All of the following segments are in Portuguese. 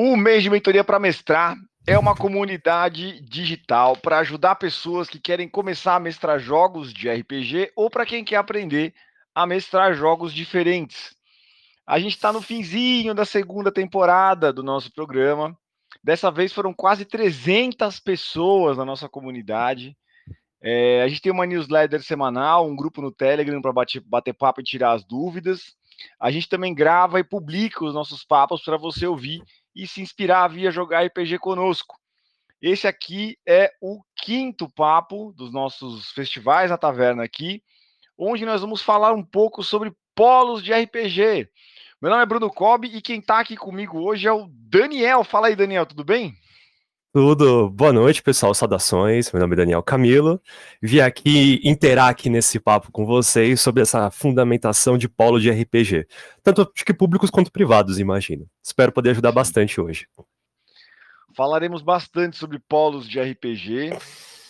O mês de mentoria para mestrar é uma comunidade digital para ajudar pessoas que querem começar a mestrar jogos de RPG ou para quem quer aprender a mestrar jogos diferentes. A gente está no finzinho da segunda temporada do nosso programa. Dessa vez foram quase 300 pessoas na nossa comunidade. É, a gente tem uma newsletter semanal, um grupo no Telegram para bater, bater papo e tirar as dúvidas. A gente também grava e publica os nossos papos para você ouvir e se inspirar via jogar RPG conosco. Esse aqui é o quinto papo dos nossos festivais na taverna aqui, onde nós vamos falar um pouco sobre polos de RPG. Meu nome é Bruno Cobb e quem está aqui comigo hoje é o Daniel. Fala aí, Daniel, tudo bem? Tudo. Boa noite, pessoal. Saudações. Meu nome é Daniel Camilo. Vim aqui interar aqui nesse papo com vocês sobre essa fundamentação de polo de RPG. Tanto que públicos quanto privados, imagino. Espero poder ajudar bastante hoje. Falaremos bastante sobre polos de RPG.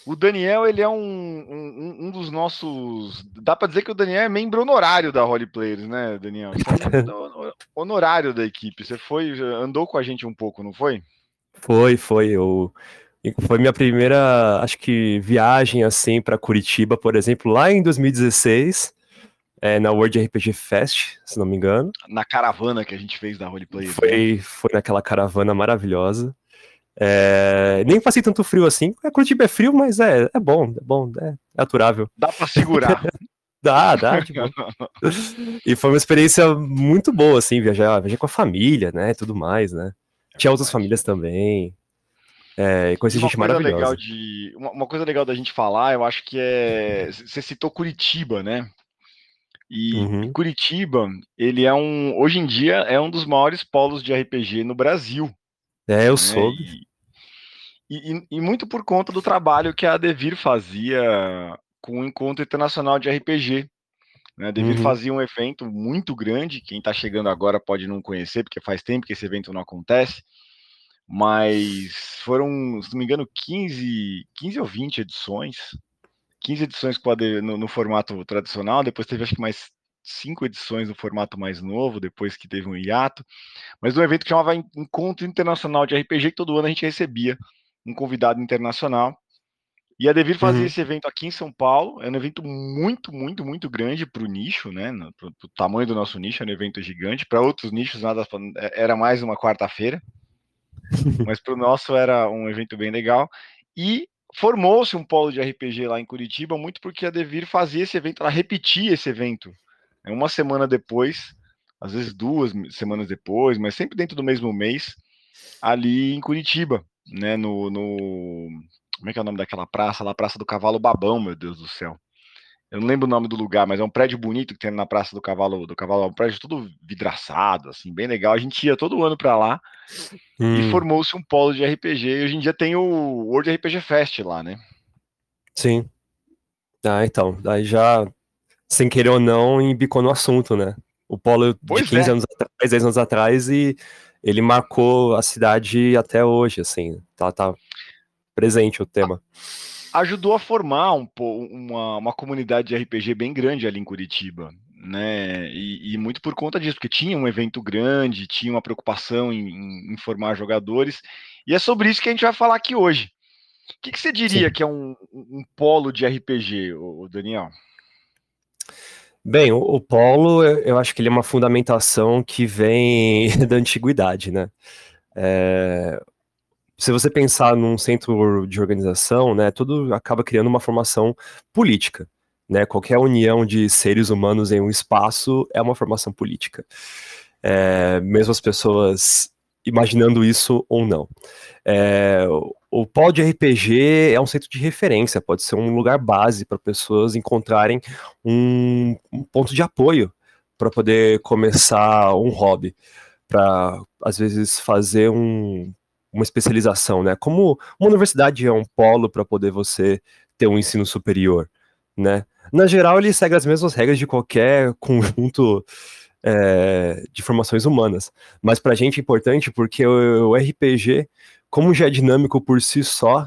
O Daniel, ele é um, um, um dos nossos. Dá para dizer que o Daniel é membro honorário da Holy Players, né, Daniel? Você é honorário da equipe. Você foi, andou com a gente um pouco, não foi? Foi, foi. Eu, foi minha primeira, acho que, viagem assim para Curitiba, por exemplo, lá em 2016, é, na World RPG Fest, se não me engano. Na caravana que a gente fez da Roleplay. Né? Foi, foi naquela caravana maravilhosa. É, nem passei tanto frio assim. A Curitiba é frio, mas é, é bom, é bom, é, é aturável. Dá para segurar. dá, dá. Tipo... e foi uma experiência muito boa, assim, viajar, viajar com a família, né, tudo mais, né. Tinha outras famílias também. É, conheci gente maravilhosa. Legal de, uma, uma, coisa legal da gente falar, eu acho que é. Você citou Curitiba, né? E uhum. Curitiba, ele é um. Hoje em dia, é um dos maiores polos de RPG no Brasil. É, eu né? soube. E, e, e, muito por conta do trabalho que a Devir fazia com o Encontro Internacional de RPG. Né? Devir uhum. fazia um evento muito grande, quem está chegando agora pode não conhecer, porque faz tempo que esse evento não acontece, mas foram, se não me engano, 15, 15 ou 20 edições, 15 edições no, no formato tradicional, depois teve acho que mais cinco edições no formato mais novo, depois que teve um hiato, mas um evento que chamava Encontro Internacional de RPG, que todo ano a gente recebia um convidado internacional. E a Devir fazia uhum. esse evento aqui em São Paulo, é um evento muito, muito, muito grande para o nicho, né? Para o tamanho do nosso nicho, é um evento gigante. Para outros nichos, nada era mais uma quarta-feira, mas para o nosso era um evento bem legal. E formou-se um polo de RPG lá em Curitiba, muito porque a Devir fazia esse evento, ela repetia esse evento é uma semana depois, às vezes duas semanas depois, mas sempre dentro do mesmo mês, ali em Curitiba, né? No, no como é que é o nome daquela praça? Lá, Praça do Cavalo Babão, meu Deus do céu. Eu não lembro o nome do lugar, mas é um prédio bonito que tem na Praça do Cavalo, do Cavalo, um prédio todo vidraçado, assim, bem legal. A gente ia todo ano para lá hum. e formou-se um polo de RPG. E hoje em dia tem o World RPG Fest lá, né? Sim. Ah, então, daí já sem querer ou não, embicou no assunto, né? O Polo pois de 15 é. anos atrás, 10 anos atrás, e ele marcou a cidade até hoje, assim, tá, tá presente o tema. Ajudou a formar um, uma, uma comunidade de RPG bem grande ali em Curitiba, né? E, e, muito por conta disso, porque tinha um evento grande, tinha uma preocupação em, em, formar jogadores, e é sobre isso que a gente vai falar aqui hoje. O que, que você diria Sim. que é um, um, polo de RPG, Daniel? Bem, o, o polo, eu acho que ele é uma fundamentação que vem da antiguidade, né? É, se você pensar num centro de organização, né, tudo acaba criando uma formação política, né? Qualquer união de seres humanos em um espaço é uma formação política. É, mesmo as pessoas imaginando isso ou não. É, o polo de RPG é um centro de referência, pode ser um lugar base para pessoas encontrarem um, um ponto de apoio para poder começar um hobby, para às vezes fazer um, uma especialização, né? Como uma universidade é um polo para poder você ter um ensino superior, né? Na geral, ele segue as mesmas regras de qualquer conjunto é, de formações humanas, mas para a gente é importante porque o, o RPG como já é dinâmico por si só,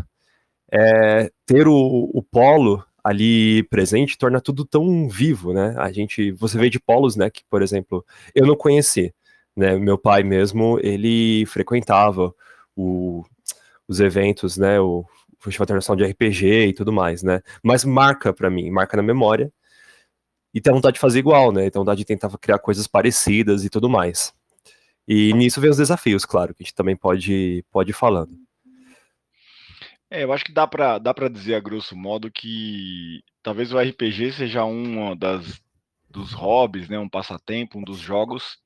é, ter o, o polo ali presente torna tudo tão vivo, né? A gente, você vê de polos, né, que, por exemplo, eu não conheci, né? Meu pai mesmo, ele frequentava o, os eventos, né? O Festival Internacional de RPG e tudo mais, né? Mas marca para mim, marca na memória. E tem vontade de fazer igual, né? Tem vontade de tentar criar coisas parecidas e tudo mais. E nisso vem os desafios, claro, que a gente também pode, pode ir falando. É, eu acho que dá para dá para dizer a grosso modo que talvez o RPG seja um das dos hobbies, né, um passatempo, um dos jogos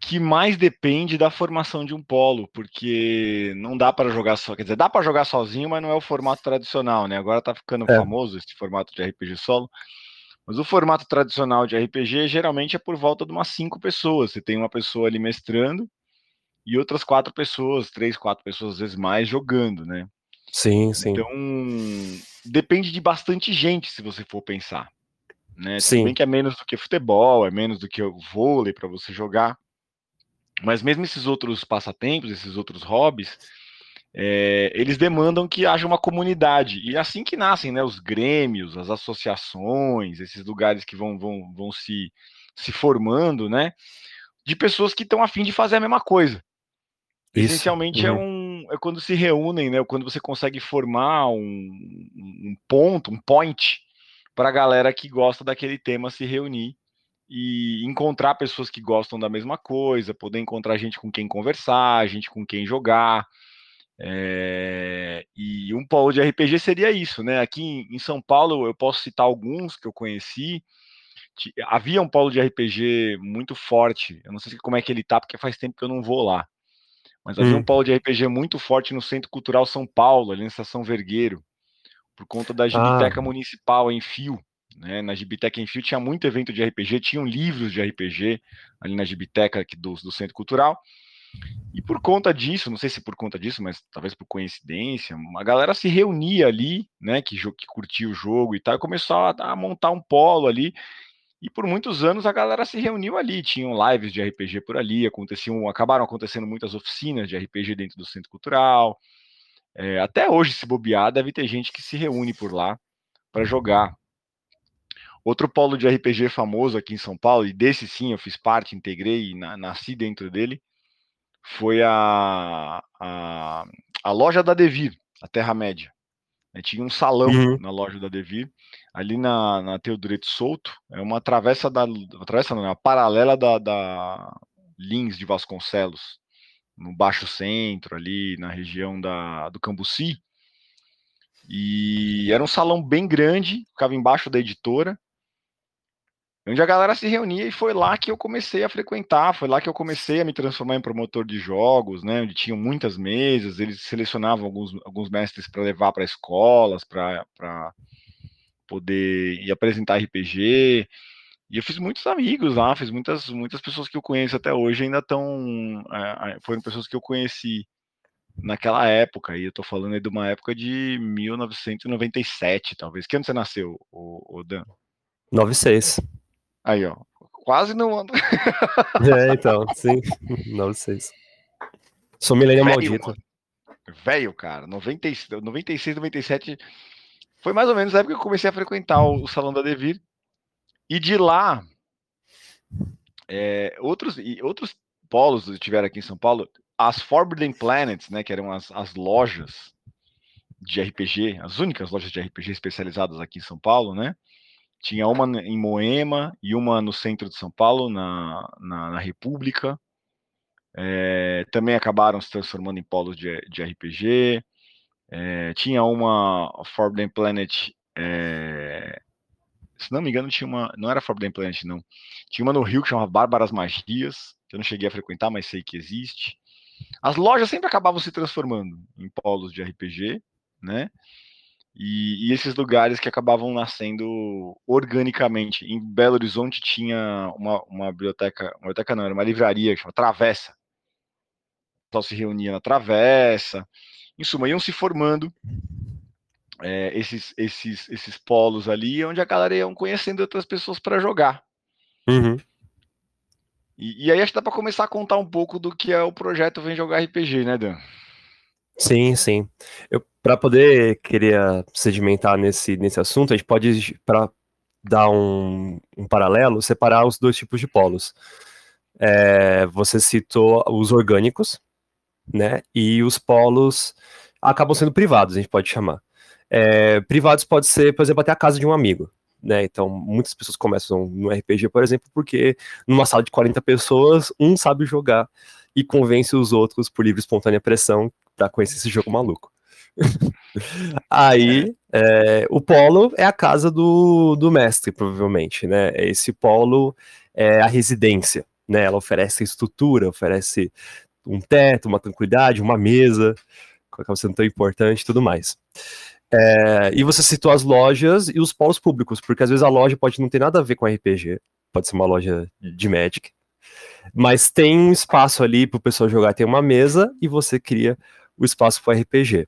que mais depende da formação de um polo, porque não dá para jogar só, quer dizer, dá para jogar sozinho, mas não é o formato tradicional, né? Agora tá ficando é. famoso esse formato de RPG solo. Mas o formato tradicional de RPG geralmente é por volta de umas cinco pessoas. Você tem uma pessoa ali mestrando e outras quatro pessoas, três, quatro pessoas às vezes mais jogando, né? Sim, sim. Então depende de bastante gente, se você for pensar. Né? Sim. Tudo bem que é menos do que futebol, é menos do que vôlei para você jogar. Mas mesmo esses outros passatempos, esses outros hobbies, é, eles demandam que haja uma comunidade. E é assim que nascem né, os grêmios, as associações, esses lugares que vão, vão, vão se, se formando, né? De pessoas que estão afim de fazer a mesma coisa. Isso. Essencialmente é uhum. é um é quando se reúnem, né? Quando você consegue formar um, um ponto, um point para a galera que gosta daquele tema se reunir e encontrar pessoas que gostam da mesma coisa, poder encontrar gente com quem conversar, gente com quem jogar. É, e um polo de RPG seria isso, né? Aqui em São Paulo eu posso citar alguns que eu conheci. Havia um polo de RPG muito forte. Eu não sei como é que ele tá, porque faz tempo que eu não vou lá. Mas havia hum. um polo de RPG muito forte no Centro Cultural São Paulo, ali na Estação Vergueiro, por conta da Gibiteca ah. Municipal em Fio. Né? Na Gibiteca em Fio tinha muito evento de RPG, tinham livros de RPG ali na Gibiteca aqui do, do Centro Cultural. E por conta disso, não sei se por conta disso, mas talvez por coincidência, uma galera se reunia ali, né, que, que curtia o jogo e tal, e começou a, a, montar um polo ali. E por muitos anos a galera se reuniu ali, tinham lives de RPG por ali, aconteciam, acabaram acontecendo muitas oficinas de RPG dentro do centro cultural. É, até hoje, se bobear, deve ter gente que se reúne por lá para jogar. Outro polo de RPG famoso aqui em São Paulo, e desse sim eu fiz parte, integrei e na, nasci dentro dele, foi a, a, a loja da Devir, a Terra-média. Tinha um salão uhum. na loja da Devir, ali na, na Teodoreto Souto, é uma travessa da. Uma travessa não, é uma paralela da, da Lins de Vasconcelos, no Baixo Centro, ali na região da, do Cambuci. E era um salão bem grande, ficava embaixo da editora onde a galera se reunia e foi lá que eu comecei a frequentar, foi lá que eu comecei a me transformar em promotor de jogos, né, onde tinham muitas mesas, eles selecionavam alguns, alguns mestres para levar para escolas, para poder ir apresentar RPG, e eu fiz muitos amigos lá, fiz muitas, muitas pessoas que eu conheço até hoje ainda estão, é, foram pessoas que eu conheci naquela época, e eu tô falando aí de uma época de 1997, talvez. Que ano você nasceu, o, o Dan? 96. Aí, ó. Quase não anda. é, então, sim. 96. Sou milênio maldito. Velho, cara. 96, 96, 97. Foi mais ou menos a época que eu comecei a frequentar o, o Salão da Devir. E de lá, é, outros, e outros polos que tiveram aqui em São Paulo, as Forbidden Planets, né, que eram as, as lojas de RPG, as únicas lojas de RPG especializadas aqui em São Paulo, né? Tinha uma em Moema e uma no centro de São Paulo, na, na, na República. É, também acabaram se transformando em polos de, de RPG. É, tinha uma Forbidden Planet. É, se não me engano, tinha uma. Não era Forbidden Planet, não. Tinha uma no Rio que chamava Bárbaras Magias, que eu não cheguei a frequentar, mas sei que existe. As lojas sempre acabavam se transformando em polos de RPG, né? E, e, esses lugares que acabavam nascendo organicamente. Em Belo Horizonte tinha uma, uma biblioteca, uma biblioteca não, era uma livraria que chama Travessa. O pessoal se reunia na Travessa. Em suma, iam se formando é, esses, esses, esses polos ali, onde a galera ia conhecendo outras pessoas para jogar. Uhum. E, e, aí acho que dá para começar a contar um pouco do que é o projeto Vem Jogar RPG, né, Dan? Sim, sim. Eu para poder querer sedimentar nesse, nesse assunto, a gente pode, para dar um, um, paralelo, separar os dois tipos de polos. É, você citou os orgânicos, né? E os polos acabam sendo privados, a gente pode chamar. É, privados pode ser, por exemplo, até a casa de um amigo. Né? Então, muitas pessoas começam no RPG, por exemplo, porque numa sala de 40 pessoas, um sabe jogar e convence os outros por livre e espontânea pressão para conhecer esse jogo maluco. Aí, é, o polo é a casa do, do mestre, provavelmente, né? Esse polo é a residência, né? Ela oferece estrutura, oferece um teto, uma tranquilidade, uma mesa, que acaba sendo tão importante e tudo mais. É, e você citou as lojas e os polos públicos, porque às vezes a loja pode não ter nada a ver com RPG, pode ser uma loja de Magic, mas tem um espaço ali para o pessoal jogar, tem uma mesa e você cria o espaço para RPG.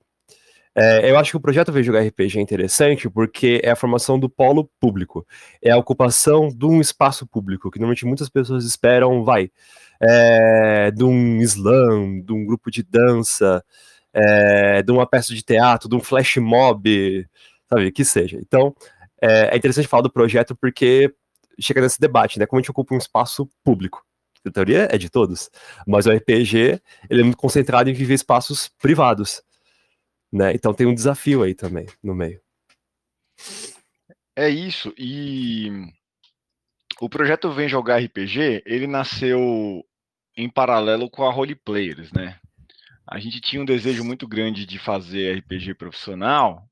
É, eu acho que o projeto Vem Jogar RPG é interessante porque é a formação do polo público, é a ocupação de um espaço público, que normalmente muitas pessoas esperam, vai, é, de um slam, de um grupo de dança, é, de uma peça de teatro, de um flash mob, sabe, que seja. Então, é, é interessante falar do projeto porque chega nesse debate, né, como a gente ocupa um espaço público. A teoria é de todos, mas o RPG ele é muito concentrado em viver espaços privados, né? Então tem um desafio aí também no meio. É isso. E o projeto Vem Jogar RPG, ele nasceu em paralelo com a Role Players, né? A gente tinha um desejo muito grande de fazer RPG profissional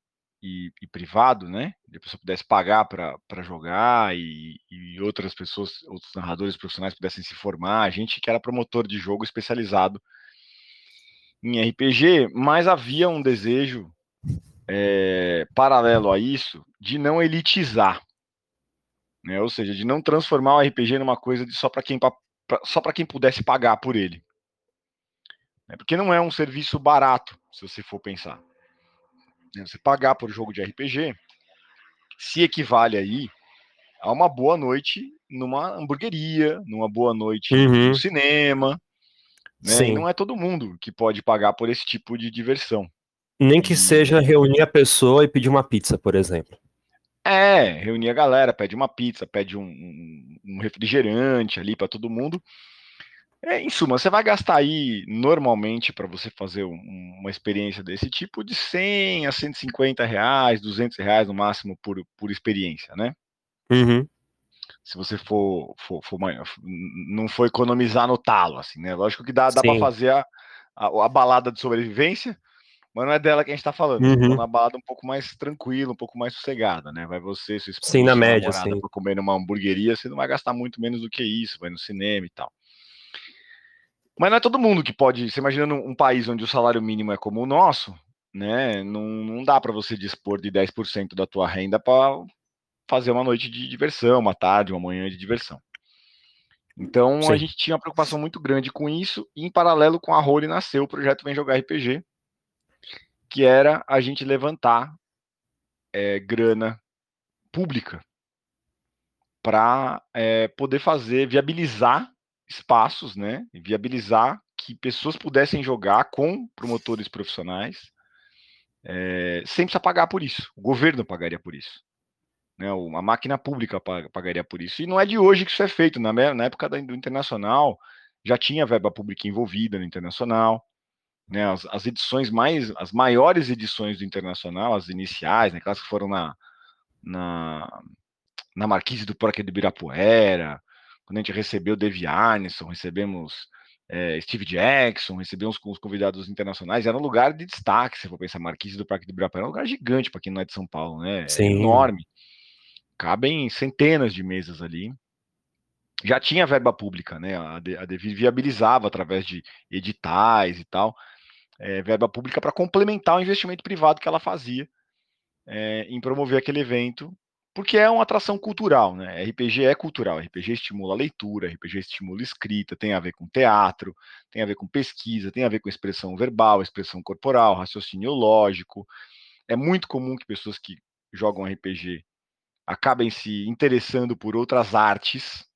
e, e privado, né? Que a pessoa pudesse pagar para jogar e, e, outras pessoas, outros narradores profissionais pudessem se formar. A gente que era promotor de jogo especializado em RPG, mas havia um desejo é, paralelo a isso de não elitizar, né? Ou seja, de não transformar o RPG numa coisa de só para quem pra, só para quem pudesse pagar por ele. Né? Porque não é um serviço barato, se você for pensar. Né? Você pagar por jogo de RPG se equivale aí a uma boa noite numa hamburgueria, numa boa noite uhum. no cinema. Né? não é todo mundo que pode pagar por esse tipo de diversão. Nem que e... seja reunir a pessoa e pedir uma pizza, por exemplo. É, reunir a galera, pede uma pizza, pede um, um refrigerante ali para todo mundo. É, em suma, você vai gastar aí normalmente para você fazer um, uma experiência desse tipo de 100 a 150 reais, 200 reais no máximo por, por experiência, né? Uhum. Se você for, for, for, não for economizar no talo, assim, né? Lógico que dá, dá para fazer a, a, a, balada de sobrevivência, mas não é dela que a gente está falando. Uhum. Uma balada um pouco mais tranquila, um pouco mais sossegada, né? Vai você, sua esposa, sim, na média, sim. para comer numa hamburgueria, você não vai gastar muito menos do que isso, vai no cinema e tal. Mas não é todo mundo que pode. Você imaginando um país onde o salário mínimo é como o nosso, né? Não, não dá para você dispor de 10% da tua renda para fazer uma noite de diversão, uma tarde, uma manhã de diversão. Então Sim. a gente tinha uma preocupação muito grande com isso, e em paralelo com a Role nasceu o projeto Vem Jogar RPG, que era a gente levantar é, grana pública para é, poder fazer, viabilizar espaços, né, viabilizar que pessoas pudessem jogar com promotores profissionais, é, sem precisar pagar por isso. O governo pagaria por isso. Né, a máquina pública pagaria por isso. E não é de hoje que isso é feito. Na, na época do internacional, já tinha verba pública envolvida no internacional. Né, as, as, edições mais, as maiores edições do internacional, as iniciais, né, aquelas que foram na, na, na Marquise do Parque de Ibirapuera, quando a gente recebeu Dave Arneson, recebemos é, Steve Jackson, recebemos os convidados internacionais, era um lugar de destaque, se for pensar, Marquise do Parque do Ibirapuera, é um lugar gigante para quem não é de São Paulo, né? É Sim. enorme. Cabem centenas de mesas ali. Já tinha verba pública, né? A, a Devi viabilizava através de editais e tal, é, verba pública para complementar o investimento privado que ela fazia é, em promover aquele evento porque é uma atração cultural, né? RPG é cultural, RPG estimula a leitura, RPG estimula a escrita, tem a ver com teatro, tem a ver com pesquisa, tem a ver com expressão verbal, expressão corporal, raciocínio lógico. É muito comum que pessoas que jogam RPG acabem se interessando por outras artes,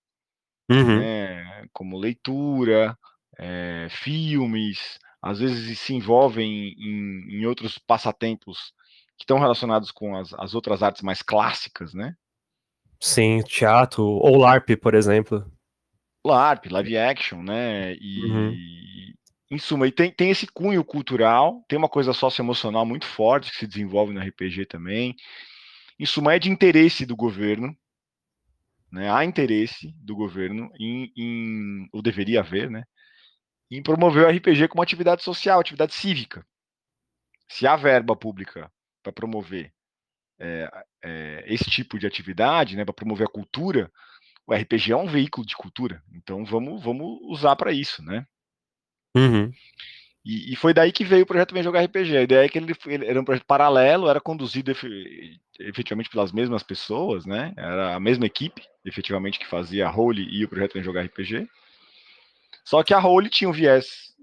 uhum. né? como leitura, é, filmes, às vezes se envolvem em, em outros passatempos que estão relacionados com as, as outras artes mais clássicas, né? Sim, teatro, ou LARP, por exemplo. LARP, live action, né? E, uhum. em suma, e tem, tem esse cunho cultural, tem uma coisa socioemocional muito forte que se desenvolve no RPG também. Suma, é de interesse do governo, né? Há interesse do governo em, em ou deveria haver, né? Em promover o RPG como atividade social, atividade cívica. Se há verba pública para promover é, é, esse tipo de atividade, né, para promover a cultura, o RPG é um veículo de cultura, então vamos, vamos usar para isso, né? Uhum. E, e, foi daí que veio o projeto Vem Jogar RPG. A ideia é que ele, ele, era um projeto paralelo, era conduzido efetivamente pelas mesmas pessoas, né? Era a mesma equipe, efetivamente, que fazia a Role e o projeto Vem Jogar RPG. Só que a Role tinha um viés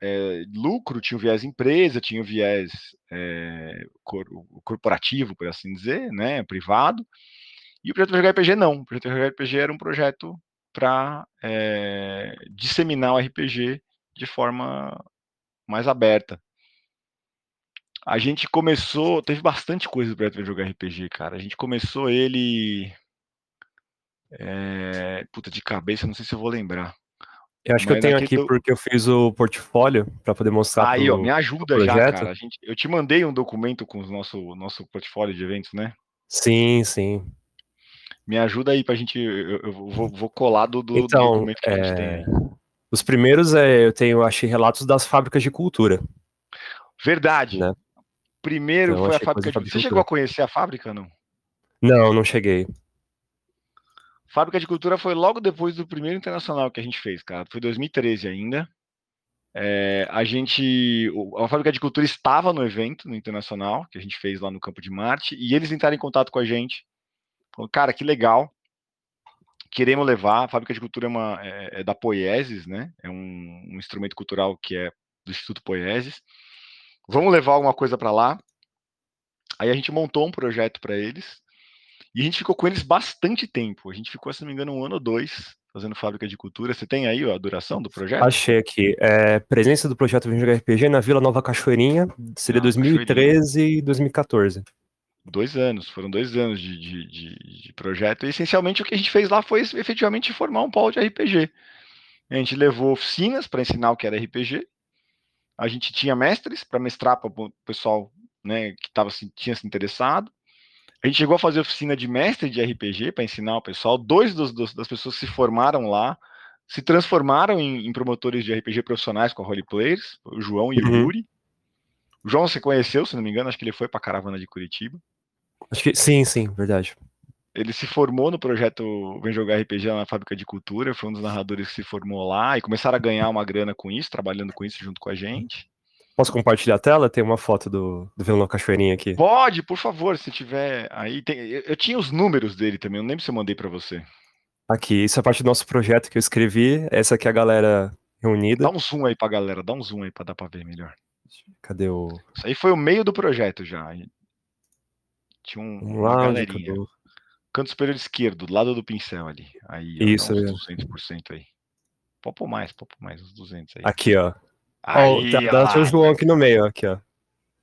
é, lucro, tinha um viés empresa, tinha um viés é, cor, corporativo, por assim dizer, né? Privado. E o projeto RPG não. O projeto RPG era um projeto para é, disseminar o RPG de forma mais aberta. A gente começou, teve bastante coisa para jogar RPG, cara. A gente começou ele. É, puta de cabeça, não sei se eu vou lembrar. Eu acho Mas que eu tenho aqui tô... porque eu fiz o portfólio para poder mostrar. Aí, pro, ó, me ajuda já, cara. Gente, eu te mandei um documento com o nosso, nosso portfólio de eventos, né? Sim, sim. Me ajuda aí pra gente. Eu, eu vou, vou, colar do, do então, documento que é... a gente tem aí. Os primeiros é, eu tenho, achei relatos das fábricas de cultura. Verdade. Né? Primeiro então, foi a fábrica de... Você chegou a conhecer a fábrica, não? Não, não cheguei. Fábrica de Cultura foi logo depois do primeiro internacional que a gente fez, cara. Foi 2013 ainda. É, a gente, a Fábrica de Cultura estava no evento, no internacional, que a gente fez lá no Campo de Marte, e eles entraram em contato com a gente. Falaram, cara, que legal queremos levar. A Fábrica de Cultura é, uma, é, é da Poieses, né? É um, um, instrumento cultural que é do Instituto Poieses. Vamos levar alguma coisa para lá. Aí a gente montou um projeto para eles e a gente ficou com eles bastante tempo. A gente ficou, se não me engano, um ano ou dois fazendo Fábrica de Cultura. Você tem aí a duração do projeto? Achei aqui. É, presença do projeto Vem Jogar RPG na Vila Nova Cachoeirinha, seria ah, 2013 e 2014 dois anos, foram dois anos de, de, de, de, projeto, e essencialmente o que a gente fez lá foi efetivamente formar um polo de RPG. A gente levou oficinas para ensinar o que era RPG, a gente tinha mestres para mestrar para o pessoal né, que tava, tinha se interessado, a gente chegou a fazer oficina de mestre de RPG para ensinar o pessoal, dois dos, dos, das pessoas se formaram lá, se transformaram em, em, promotores de RPG profissionais com a Roleplayers, o João e o uhum. Yuri. O João você conheceu, se não me engano, acho que ele foi para a caravana de Curitiba. Acho que sim, sim, verdade. Ele se formou no projeto Vem Jogar RPG na Fábrica de Cultura, foi um dos narradores que se formou lá e começaram a ganhar uma grana com isso, trabalhando com isso junto com a gente. Posso compartilhar a tela? Tem uma foto do, do Vilão Cachoeirinha aqui. Pode, por favor, se tiver aí. Tem, eu, eu, tinha os números dele também, não lembro se eu mandei para você. Aqui, isso é parte do nosso projeto que eu escrevi. Essa aqui é a galera reunida. Dá um zoom aí pra galera, dá um zoom aí pra dar pra ver melhor. Cadê o. Isso aí foi o meio do projeto já. Tinha um, um uma galerinha. Do... Canto superior esquerdo, do lado do pincel ali. Aí, Isso, uns 200% aí. Pode mais, pode mais, uns 200 aí. Aqui, ó. Aí, oh, tá, ó. o João aqui no meio, aqui, ó.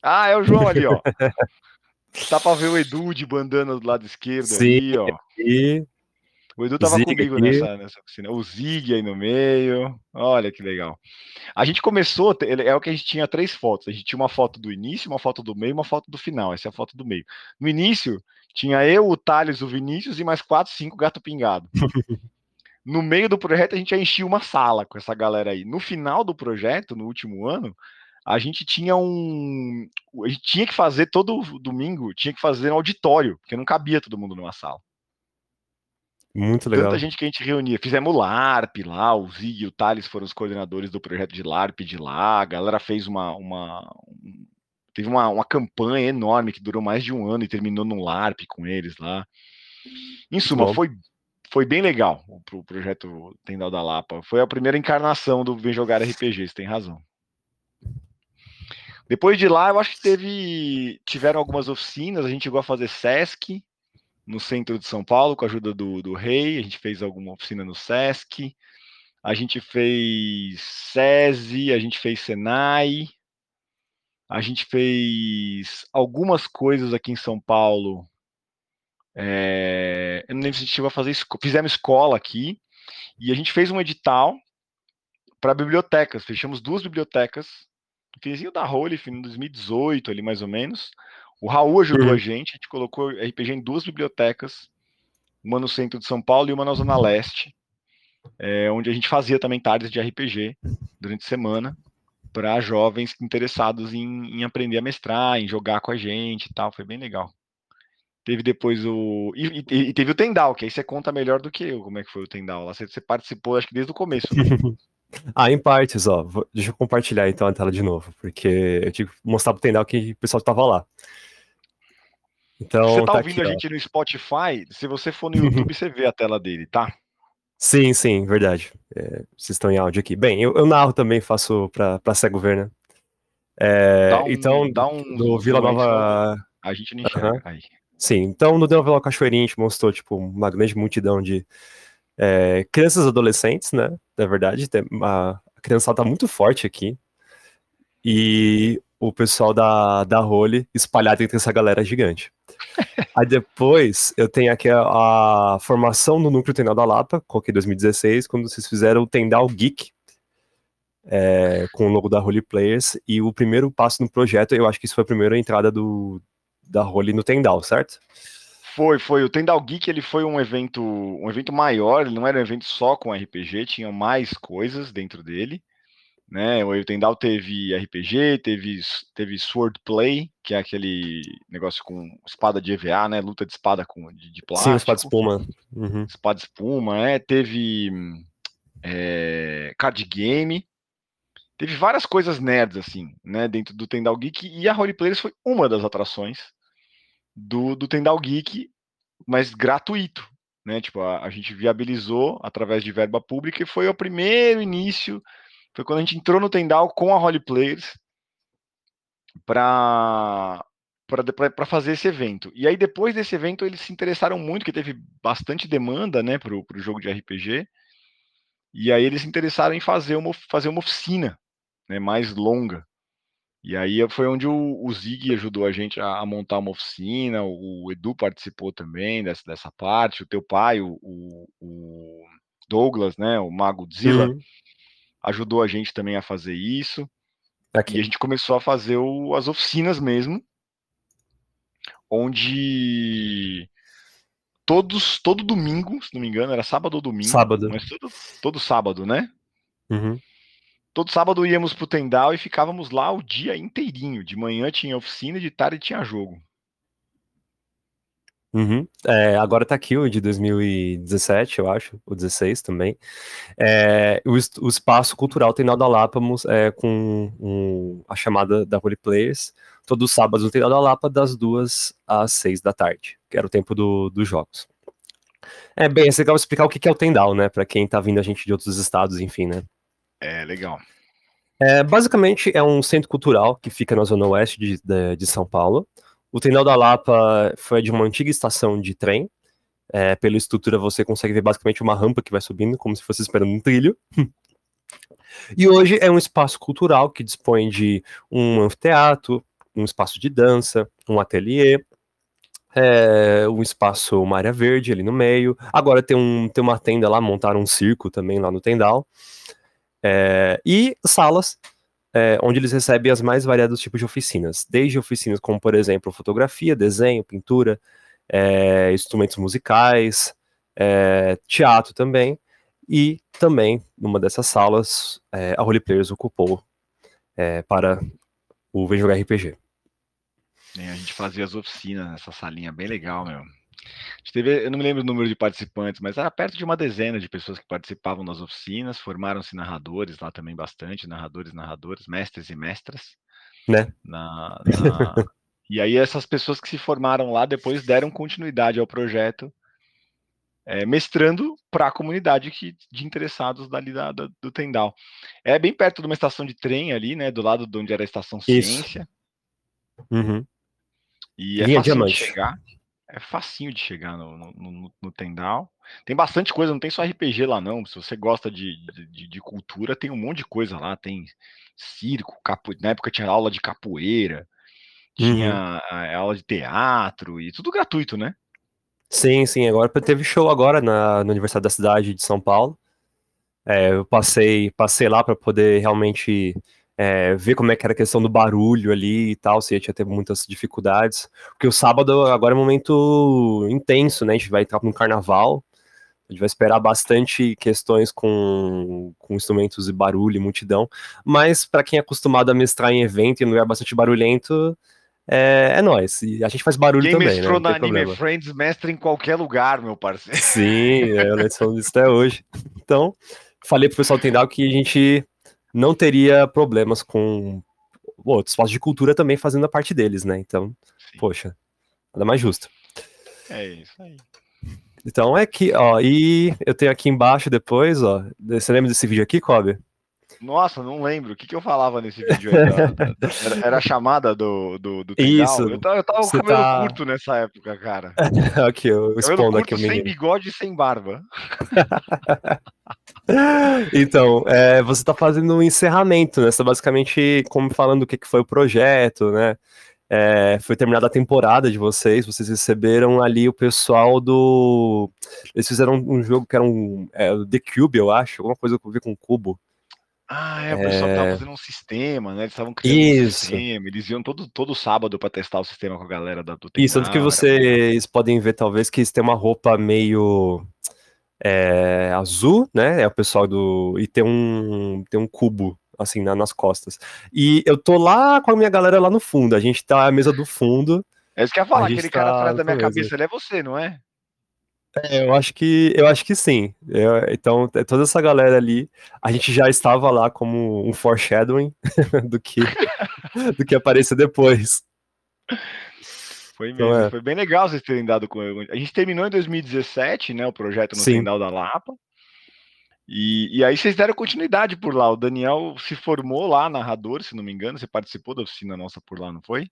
Ah, é o João ali, ó. Dá pra ver o Edu de bandana do lado esquerdo Sim, ali, ó. E... O Edu tava Zig comigo nessa, nessa oficina. O Zig aí no meio. Olha que legal. A gente começou, é o que a gente tinha três fotos. A gente tinha uma foto do início, uma foto do meio e uma foto do final. Essa é a foto do meio. No início, tinha eu, o Thales, o Vinícius e mais quatro, cinco gato pingado. no meio do projeto, a gente já enchia uma sala com essa galera aí. No final do projeto, no último ano, a gente tinha um. A gente tinha que fazer todo domingo, tinha que fazer um auditório, porque não cabia todo mundo numa sala. Muito legal. Tanta gente que a gente reunia. Fizemos LARP lá, o Zig e o Thales foram os coordenadores do projeto de LARP de lá. A galera fez uma. uma teve uma, uma campanha enorme que durou mais de um ano e terminou num LARP com eles lá. Em suma, foi, foi bem legal o, o projeto Tendal da Lapa. Foi a primeira encarnação do Vem Jogar RPG, você tem razão. Depois de lá, eu acho que teve tiveram algumas oficinas, a gente chegou a fazer SESC, no centro de São Paulo, com a ajuda do, do Rei, a gente fez alguma oficina no SESC, a gente fez SESI, a gente fez Senai, a gente fez algumas coisas aqui em São Paulo. É, eu não lembro se a gente chegou a fazer, fizemos escola aqui. E a gente fez um edital para bibliotecas. Fechamos duas bibliotecas. Fizinho da Role, em 2018, ali mais ou menos. O Raul ajudou uhum. a gente, a gente colocou RPG em duas bibliotecas, uma no centro de São Paulo e uma na Zona Leste, é, onde a gente fazia também tardes de RPG durante a semana para jovens interessados em, em, aprender a mestrar, em jogar com a gente e tal. Foi bem legal. Teve depois o. E, e, e, teve o Tendal, que aí você conta melhor do que eu como é que foi o Tendal. Lá você, você participou, acho que desde o começo. Né? ah, em partes, ó. Deixa eu compartilhar então a tela de novo, porque eu tive que mostrar pro Tendal que o pessoal estava lá. Então, você tá, tá ouvindo aqui, a gente ó. no Spotify? Se você for no YouTube, você vê a tela dele, tá? Sim, sim, verdade. É, vocês estão em áudio aqui. Bem, eu, eu narro também, faço para cego ver, né? É, um, então, dá um do Vila Nova. A gente não enxerga uhum. aí. Sim, então no Vila Nova Cachoeirinha a gente mostrou tipo, uma grande multidão de é, crianças e adolescentes, né? Na verdade, a, a criançada tá muito forte aqui. E o pessoal da, da Role espalhado entre essa galera gigante. Aí depois eu tenho aqui a, a formação do núcleo Tendal da Lapa, coloquei 2016, quando vocês fizeram o Tendal Geek, é, com o logo da Holy Players, e o primeiro passo no projeto, eu acho que isso foi a primeira entrada do, da Holy no Tendal, certo? Foi, foi. O Tendal Geek ele foi um evento, um evento maior, ele não era um evento só com RPG, tinha mais coisas dentro dele né? O Tendal teve RPG, teve, teve Swordplay, que é aquele negócio com espada de EVA, né? Luta de espada com, de, de plástico. Sim, espada espuma. Uhum. Espada espuma, é. Teve é, card game. Teve várias coisas nerds, assim, né? Dentro do Tendal Geek. E a Roleplayers foi uma das atrações do, do Tendal Geek, mas gratuito. Né, tipo, a, a gente viabilizou através de verba pública e foi o primeiro início foi quando a gente entrou no Tendal com a Holly Players para para fazer esse evento. E aí, depois desse evento, eles se interessaram muito, que teve bastante demanda né, para o jogo de RPG. E aí eles se interessaram em fazer uma, fazer uma oficina né, mais longa. E aí foi onde o, o Zig ajudou a gente a, a, montar uma oficina, o Edu participou também dessa, dessa parte, o teu pai, o, o, o Douglas, né, o Mago Zilla, uhum ajudou a gente também a fazer isso. Aqui. E a gente começou a fazer o, as oficinas mesmo, onde todos todo domingo, se não me engano, era sábado ou domingo. Sábado. Mas todo, todo sábado, né? Uhum. Todo sábado íamos pro Tendal e ficávamos lá o dia inteirinho. De manhã tinha oficina, de tarde tinha jogo. Uhum. É, agora tá aqui o de 2017, eu acho, o 16 também. É, o, o, espaço cultural Tendal da Lapa é, com um, a chamada da Players, todos os sábados no Tendal da Lapa, das duas às seis da tarde, que era o tempo do, dos jogos. É bem, é legal explicar o que é o Tendal, né, para quem tá vindo a gente de outros estados, enfim, né. É, legal. É, basicamente é um centro cultural que fica na zona oeste de, de, de São Paulo, o Tendal da Lapa foi de uma antiga estação de trem. É, pela estrutura você consegue ver basicamente uma rampa que vai subindo, como se fosse esperando um trilho. e hoje é um espaço cultural que dispõe de um anfiteatro, um espaço de dança, um ateliê, é, um espaço, uma área verde ali no meio. Agora tem, um, tem uma tenda lá, montaram um circo também lá no Tendal. É, e salas é, onde eles recebem as mais variados tipos de oficinas, desde oficinas como, por exemplo, fotografia, desenho, pintura, é, instrumentos musicais, é, teatro também, e também, numa dessas salas, é, a Role Players ocupou é, para o Vem Jogar RPG. a gente fazia as oficinas nessa salinha bem legal, meu teve, eu não me lembro o número de participantes, mas era perto de uma dezena de pessoas que participavam das oficinas, formaram-se narradores lá também bastante, narradores, narradoras, mestres e mestras. Né? Na, na... e aí essas pessoas que se formaram lá depois deram continuidade ao projeto, é, mestrando para a comunidade que, de interessados dali da, da, do Tendal. É bem perto de uma estação de trem ali, né? Do lado de onde era a estação Ciência. Uhum. E é Linha fácil de chegar é facinho de chegar no, no, no, no, Tendal. Tem bastante coisa, não tem só RPG lá, não. Se você gosta de, de, de cultura, tem um monte de coisa lá. Tem circo, capo... na época tinha aula de capoeira, tinha uhum. aula de teatro e tudo gratuito, né? Sim, sim. Agora teve show agora na, na Universidade da Cidade de São Paulo. É, eu passei, passei lá para poder realmente é, ver como é que era a questão do barulho ali e tal, se ia ter muitas dificuldades. Porque o sábado agora é um momento intenso, né? A gente vai entrar no carnaval. A gente vai esperar bastante questões com, com instrumentos e barulho e multidão. Mas para quem é acostumado a mestrar em evento e em lugar bastante barulhento, é, é nóis. E a gente faz barulho Quem também. Quem mestrou né? na Anime problema. Friends mestra em qualquer lugar, meu parceiro. Sim, eu lembro disso até hoje. Então, falei pro pessoal do Tendal que a gente não teria problemas com outros espaços de cultura também fazendo a parte deles, né? Então, Sim. poxa, nada mais justo. É isso aí. Então é que, ó, e eu tenho aqui embaixo depois, ó. Você lembra desse vídeo aqui, Kobe? Nossa, não lembro. O que, que eu falava nesse vídeo aí? era, era, a chamada do, do, do Isso. Eu tava, eu tava com cabelo tá... curto nessa época, cara. aqui, eu expondo aqui o menino. Sem bigode e sem barba. então, é, você tá fazendo um encerramento, né? Você tá basicamente como falando o que, que foi o projeto, né? É, foi terminada a temporada de vocês, vocês receberam ali o pessoal do. Eles fizeram um jogo que era um. É, The Cube, eu acho, alguma coisa a ver com cubo. Ah, é, o pessoal é... tava fazendo um sistema, né? Eles estavam criando Isso. um sistema, eles iam todo, todo sábado para testar o sistema com a galera da, do Isso, tanto que vocês podem ver, talvez, que eles têm uma roupa meio é, azul, né? É o pessoal do. E tem um, tem um cubo, assim, na, nas costas. E eu tô lá com a minha galera lá no fundo, a gente tá à mesa do fundo. É isso que eu ia falar, aquele tá cara atrás da minha cabeça, ele é você, não é? É, eu acho que eu acho que sim. Eu, então, toda essa galera ali, a gente já estava lá como um foreshadowing do que do que aparecer depois. Foi então, mesmo, então, é. foi bem legal vocês terem dado com A gente terminou em 2017, né, o projeto no Tendal da Lapa. E, e aí vocês deram continuidade por lá. O Daniel se formou lá, narrador, se não me engano. Você participou da oficina nossa por lá, não foi?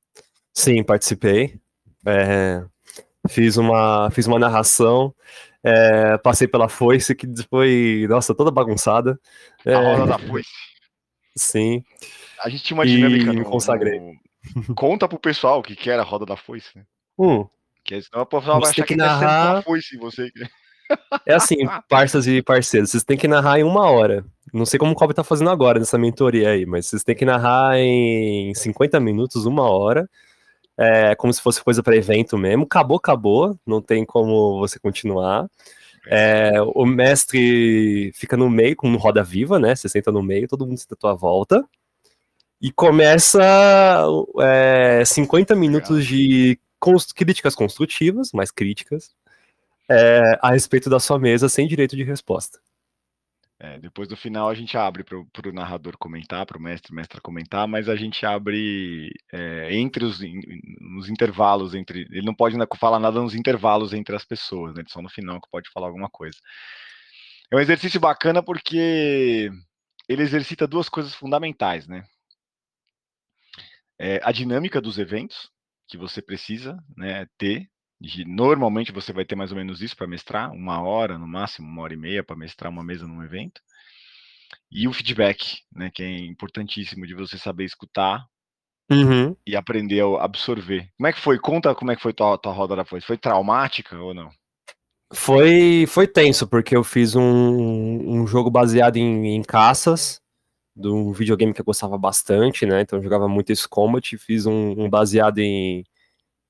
Sim, participei. É, fiz uma, fiz uma narração, é, passei pela foice, que foi, nossa, toda bagunçada. É, a roda da foice. Sim. A gente tinha uma dinâmica no, consagrei. No... Conta pro pessoal o que, que era a roda da foice, né? Hum. Que senão o pessoal vai achar que, que narrar... uma foice você. É assim, parças e parceiros, vocês têm que narrar em uma hora. Não sei como o Kobe tá fazendo agora nessa mentoria aí, mas vocês têm que narrar em 50 minutos, uma hora é como se fosse coisa para evento mesmo. Acabou, acabou, não tem como você continuar. É, o mestre fica no meio, com roda viva, né? Você senta no meio, todo mundo senta à tua volta. E começa é, 50 minutos de const críticas construtivas, mais críticas, é, a respeito da sua mesa, sem direito de resposta. É, depois do final a gente abre para o narrador comentar, para o mestre, mestre comentar, mas a gente abre é, entre os nos intervalos entre. Ele não pode falar nada nos intervalos entre as pessoas, né? Só no final que pode falar alguma coisa. É um exercício bacana porque ele exercita duas coisas fundamentais, né? É, a dinâmica dos eventos que você precisa né, ter normalmente você vai ter mais ou menos isso para mestrar, uma hora no máximo, uma hora e meia para mestrar uma mesa num evento. E o feedback, né, que é importantíssimo de você saber escutar uhum. e aprender a absorver. Como é que foi? Conta como é que foi tua, tua roda da foi. Foi traumática ou não? Foi, foi tenso, porque eu fiz um, um jogo baseado em, em caças, de um videogame que eu gostava bastante, né? Então eu jogava muito esse Combat, fiz um, um baseado em,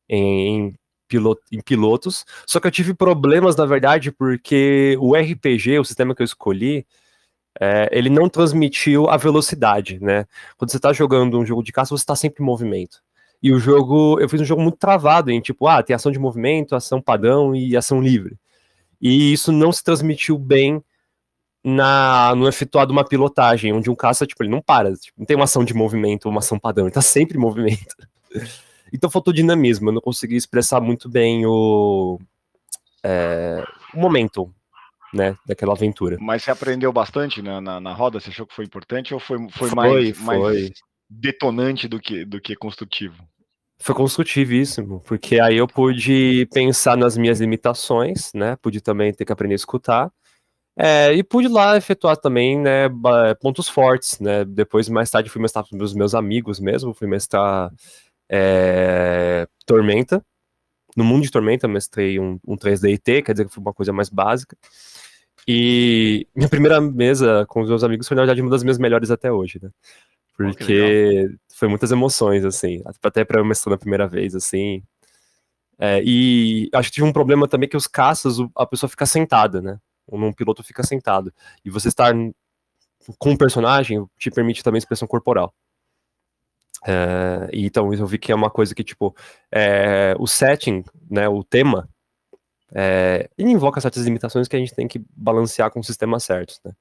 em, piloto, em pilotos. Só que eu tive problemas, na verdade, porque o RPG, o sistema que eu escolhi, é, ele não transmitiu a velocidade, né? Quando você está jogando um jogo de caça, você está sempre em movimento. E o jogo, eu fiz um jogo muito travado em tipo, ah, tem ação de movimento, ação padrão e ação livre. E isso não se transmitiu bem na no efetuado uma pilotagem, onde um caça, tipo, ele não para, tipo, não tem uma ação de movimento, uma ação padrão, ele tá sempre em movimento. Então faltou dinamismo, eu não consegui expressar muito bem o, é, o momento né, daquela aventura. Mas você aprendeu bastante na, na, na, roda? Você achou que foi importante ou foi, foi, foi mais, foi. mais detonante do que, do que construtivo? Foi construtivíssimo, porque aí eu pude pensar nas minhas limitações, né? Pude também ter que aprender a escutar. É, e pude lá efetuar também né, pontos fortes, né? Depois, mais tarde, fui mestrar para os meus amigos mesmo, fui mestrar é, Tormenta, no Mundo de Tormenta, mestrei um, um 3D IT, quer dizer que foi uma coisa mais básica. E minha primeira mesa com os meus amigos foi, na verdade, uma das minhas melhores até hoje, né? Porque oh, foi muitas emoções, assim, até para eu mestrar na primeira vez, assim. É, e acho que tive um problema também que os caças, a pessoa fica sentada, né? Um piloto fica sentado. E você estar com um personagem te permite também expressão corporal. É, então eu vi que é uma coisa que, tipo, é, o setting, né, o tema, é, ele invoca certas limitações que a gente tem que balancear com sistemas certos, né?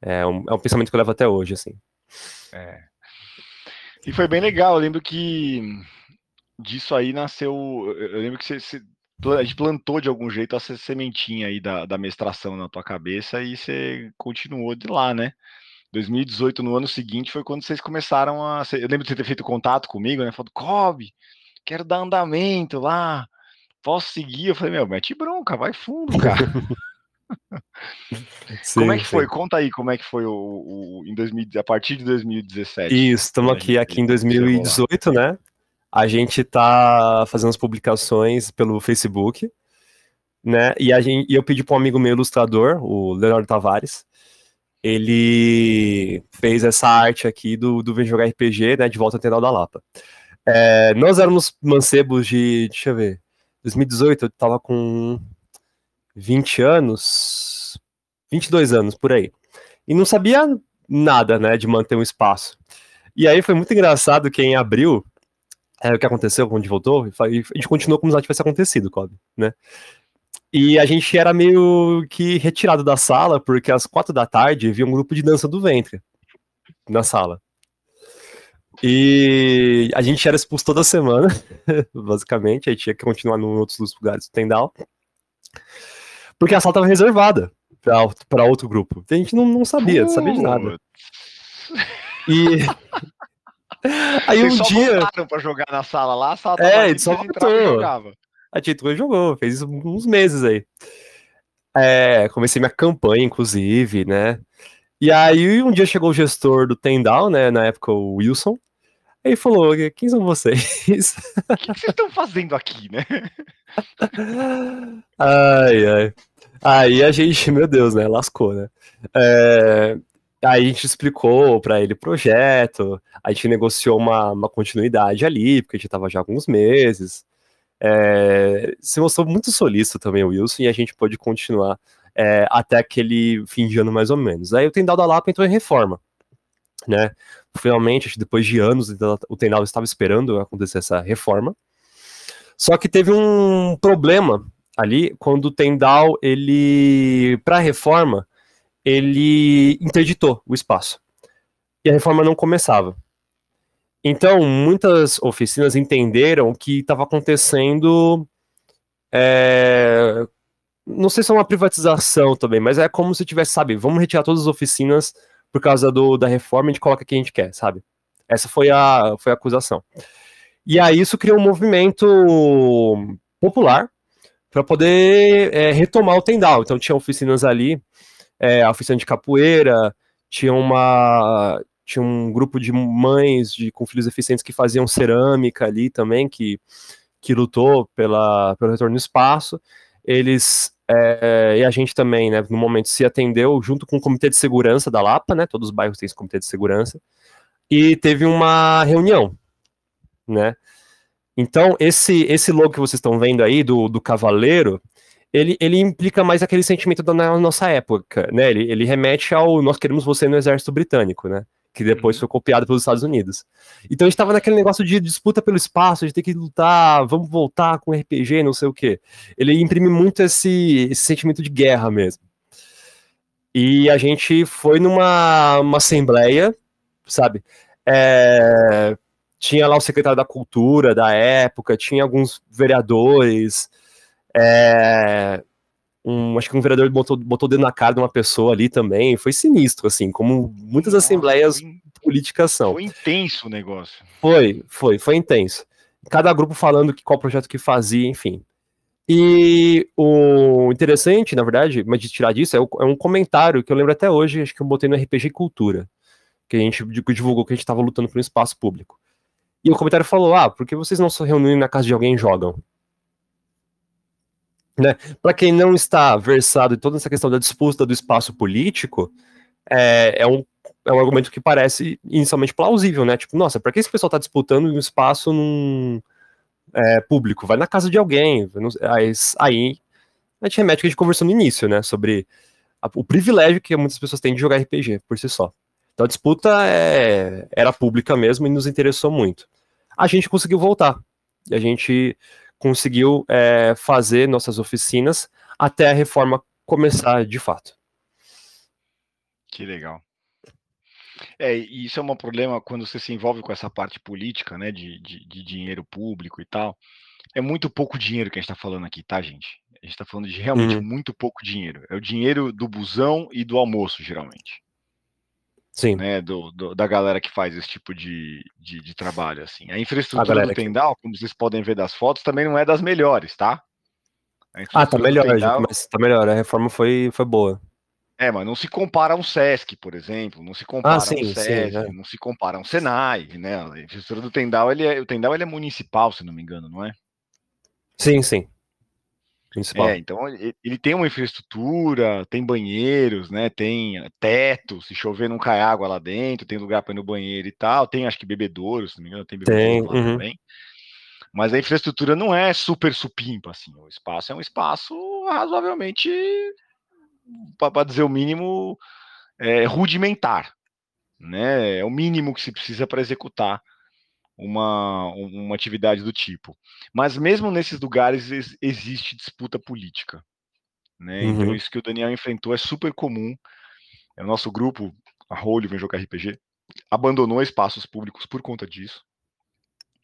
É um, é um pensamento que eu levo até hoje, assim. É. E foi bem legal, eu lembro que disso aí nasceu, eu lembro que você, você a gente plantou de algum jeito essa sementinha aí da, da mestração na tua cabeça e você continuou de lá, né? 2018, no ano seguinte, foi quando vocês começaram a. Eu lembro de você ter feito contato comigo, né? Falando, Kobe, quero dar andamento lá, posso seguir? Eu falei, meu, mete bronca, vai fundo, cara. sim, como é que sim. foi? Conta aí como é que foi o, o em 2000, a partir de 2017. Isso, estamos aqui, aqui em 2018, né? A gente tá fazendo as publicações pelo Facebook, né? E, a gente, e eu pedi para um amigo meu ilustrador, o Leonardo Tavares, ele fez essa arte aqui do, do Vem Jogar RPG, né, de volta ao Tendal da Lapa. É, nós éramos mancebos de, deixa eu ver, 2018 eu tava com 20 anos, 22 anos, por aí. E não sabia nada, né, de manter um espaço. E aí foi muito engraçado que em abril, é, o que aconteceu quando a gente voltou, a gente continuou como se nada tivesse acontecido, Kobe, né? E a gente era meio que retirado da sala, porque às quatro da tarde havia um grupo de dança do ventre na sala. E a gente era expulso toda semana, basicamente, aí tinha que continuar em outros lugares do Tendal. Porque a sala estava reservada para outro grupo. A gente não, não sabia, não sabia de nada. E. Aí Vocês um só dia. para jogar na sala lá, a sala tava é, só jogava. A Tito jogou, fez isso uns meses aí. É, comecei minha campanha, inclusive, né? E aí um dia chegou o gestor do Tendal, né? Na época o Wilson. Aí falou: quem são vocês? O que vocês estão fazendo aqui, né? ai, ai. Aí a gente, meu Deus, né? Lascou, né? É, aí a gente explicou para ele o projeto, a gente negociou uma, uma continuidade ali, porque a gente tava já há alguns meses. É, se mostrou muito solícito também o Wilson e a gente pôde continuar é, até aquele fim de ano mais ou menos. Aí o Tendal da Lapa entrou em reforma, né? Finalmente, depois de anos, o Tendal estava esperando acontecer essa reforma. Só que teve um problema ali quando o Tendal, ele, para a reforma, ele interditou o espaço. E a reforma não começava. Então, muitas oficinas entenderam que estava acontecendo. É, não sei se é uma privatização também, mas é como se tivesse, sabe, vamos retirar todas as oficinas por causa do, da reforma e a gente coloca quem a gente quer, sabe? Essa foi a, foi a acusação. E aí isso criou um movimento popular para poder é, retomar o Tendal. Então tinha oficinas ali, é, a oficina de capoeira, tinha uma tinha um grupo de mães de, com filhos deficientes que faziam cerâmica ali também, que, que lutou pela, pelo retorno no espaço. Eles é, e a gente também, né, no momento se atendeu junto com o comitê de segurança da Lapa, né, todos os bairros têm esse comitê de segurança, e teve uma reunião, né. Então, esse, esse logo que vocês estão vendo aí, do, do cavaleiro, ele, ele implica mais aquele sentimento da nossa época, né, ele, ele remete ao nós queremos você no exército britânico, né, que depois uhum. foi copiado pelos Estados Unidos. Então a gente estava naquele negócio de disputa pelo espaço, de ter que lutar, vamos voltar com RPG, não sei o quê. Ele imprime muito esse, esse sentimento de guerra mesmo. E a gente foi numa uma assembleia, sabe? É, tinha lá o secretário da cultura da época, tinha alguns vereadores, é, um, acho que um vereador botou, botou o dedo na cara de uma pessoa ali também. Foi sinistro, assim, como muitas Nossa, assembleias foi, políticas são. Foi intenso o negócio. Foi, foi, foi intenso. Cada grupo falando que, qual projeto que fazia, enfim. E o interessante, na verdade, mas de tirar disso, é, é um comentário que eu lembro até hoje, acho que eu botei no RPG Cultura, que a gente divulgou que a gente estava lutando por um espaço público. E o comentário falou: Ah, por que vocês não se reúnem na casa de alguém e jogam? Né? Para quem não está versado em toda essa questão da disputa do espaço político, é, é, um, é um argumento que parece inicialmente plausível, né? Tipo, nossa, para que esse pessoal está disputando um espaço num, é, público? Vai na casa de alguém. Aí, aí a gente remete que a gente conversou no início, né? Sobre a, o privilégio que muitas pessoas têm de jogar RPG por si só. Então a disputa é, era pública mesmo e nos interessou muito. A gente conseguiu voltar. A gente conseguiu é, fazer nossas oficinas até a reforma começar de fato. Que legal. É, e isso é um problema quando você se envolve com essa parte política, né, de, de, de dinheiro público e tal. É muito pouco dinheiro que a gente está falando aqui, tá, gente? A gente está falando de realmente uhum. muito pouco dinheiro. É o dinheiro do busão e do almoço, geralmente. Sim. Né, do, do, da galera que faz esse tipo de, de, de trabalho, assim. A infraestrutura a do Tendal, que... como vocês podem ver das fotos, também não é das melhores, tá? Ah, tá melhor, Tendal... mas tá melhor. A reforma foi, foi boa. É, mas não se compara a um Sesc, por exemplo, não se compara ah, sim, a um SESC, é. não se compara a um Senai, né? A infraestrutura do Tendal, ele é, o Tendal ele é municipal, se não me engano, não é? Sim, sim. Principal. É, então ele tem uma infraestrutura, tem banheiros, né? Tem teto, se chover não cai água lá dentro, tem lugar para ir no banheiro e tal, tem acho que bebedouro, se não me engano, tem bebedouro tem, lá uhum. também. Mas a infraestrutura não é super supimpa, assim. O espaço é um espaço razoavelmente, para dizer o mínimo, é, rudimentar, né? É o mínimo que se precisa para executar uma, uma atividade do tipo. Mas mesmo nesses lugares existe disputa política. Né? Então, uhum. Então, isso que o Daniel enfrentou é super comum. É o nosso grupo, a Role Vem Jogar RPG, abandonou espaços públicos por conta disso.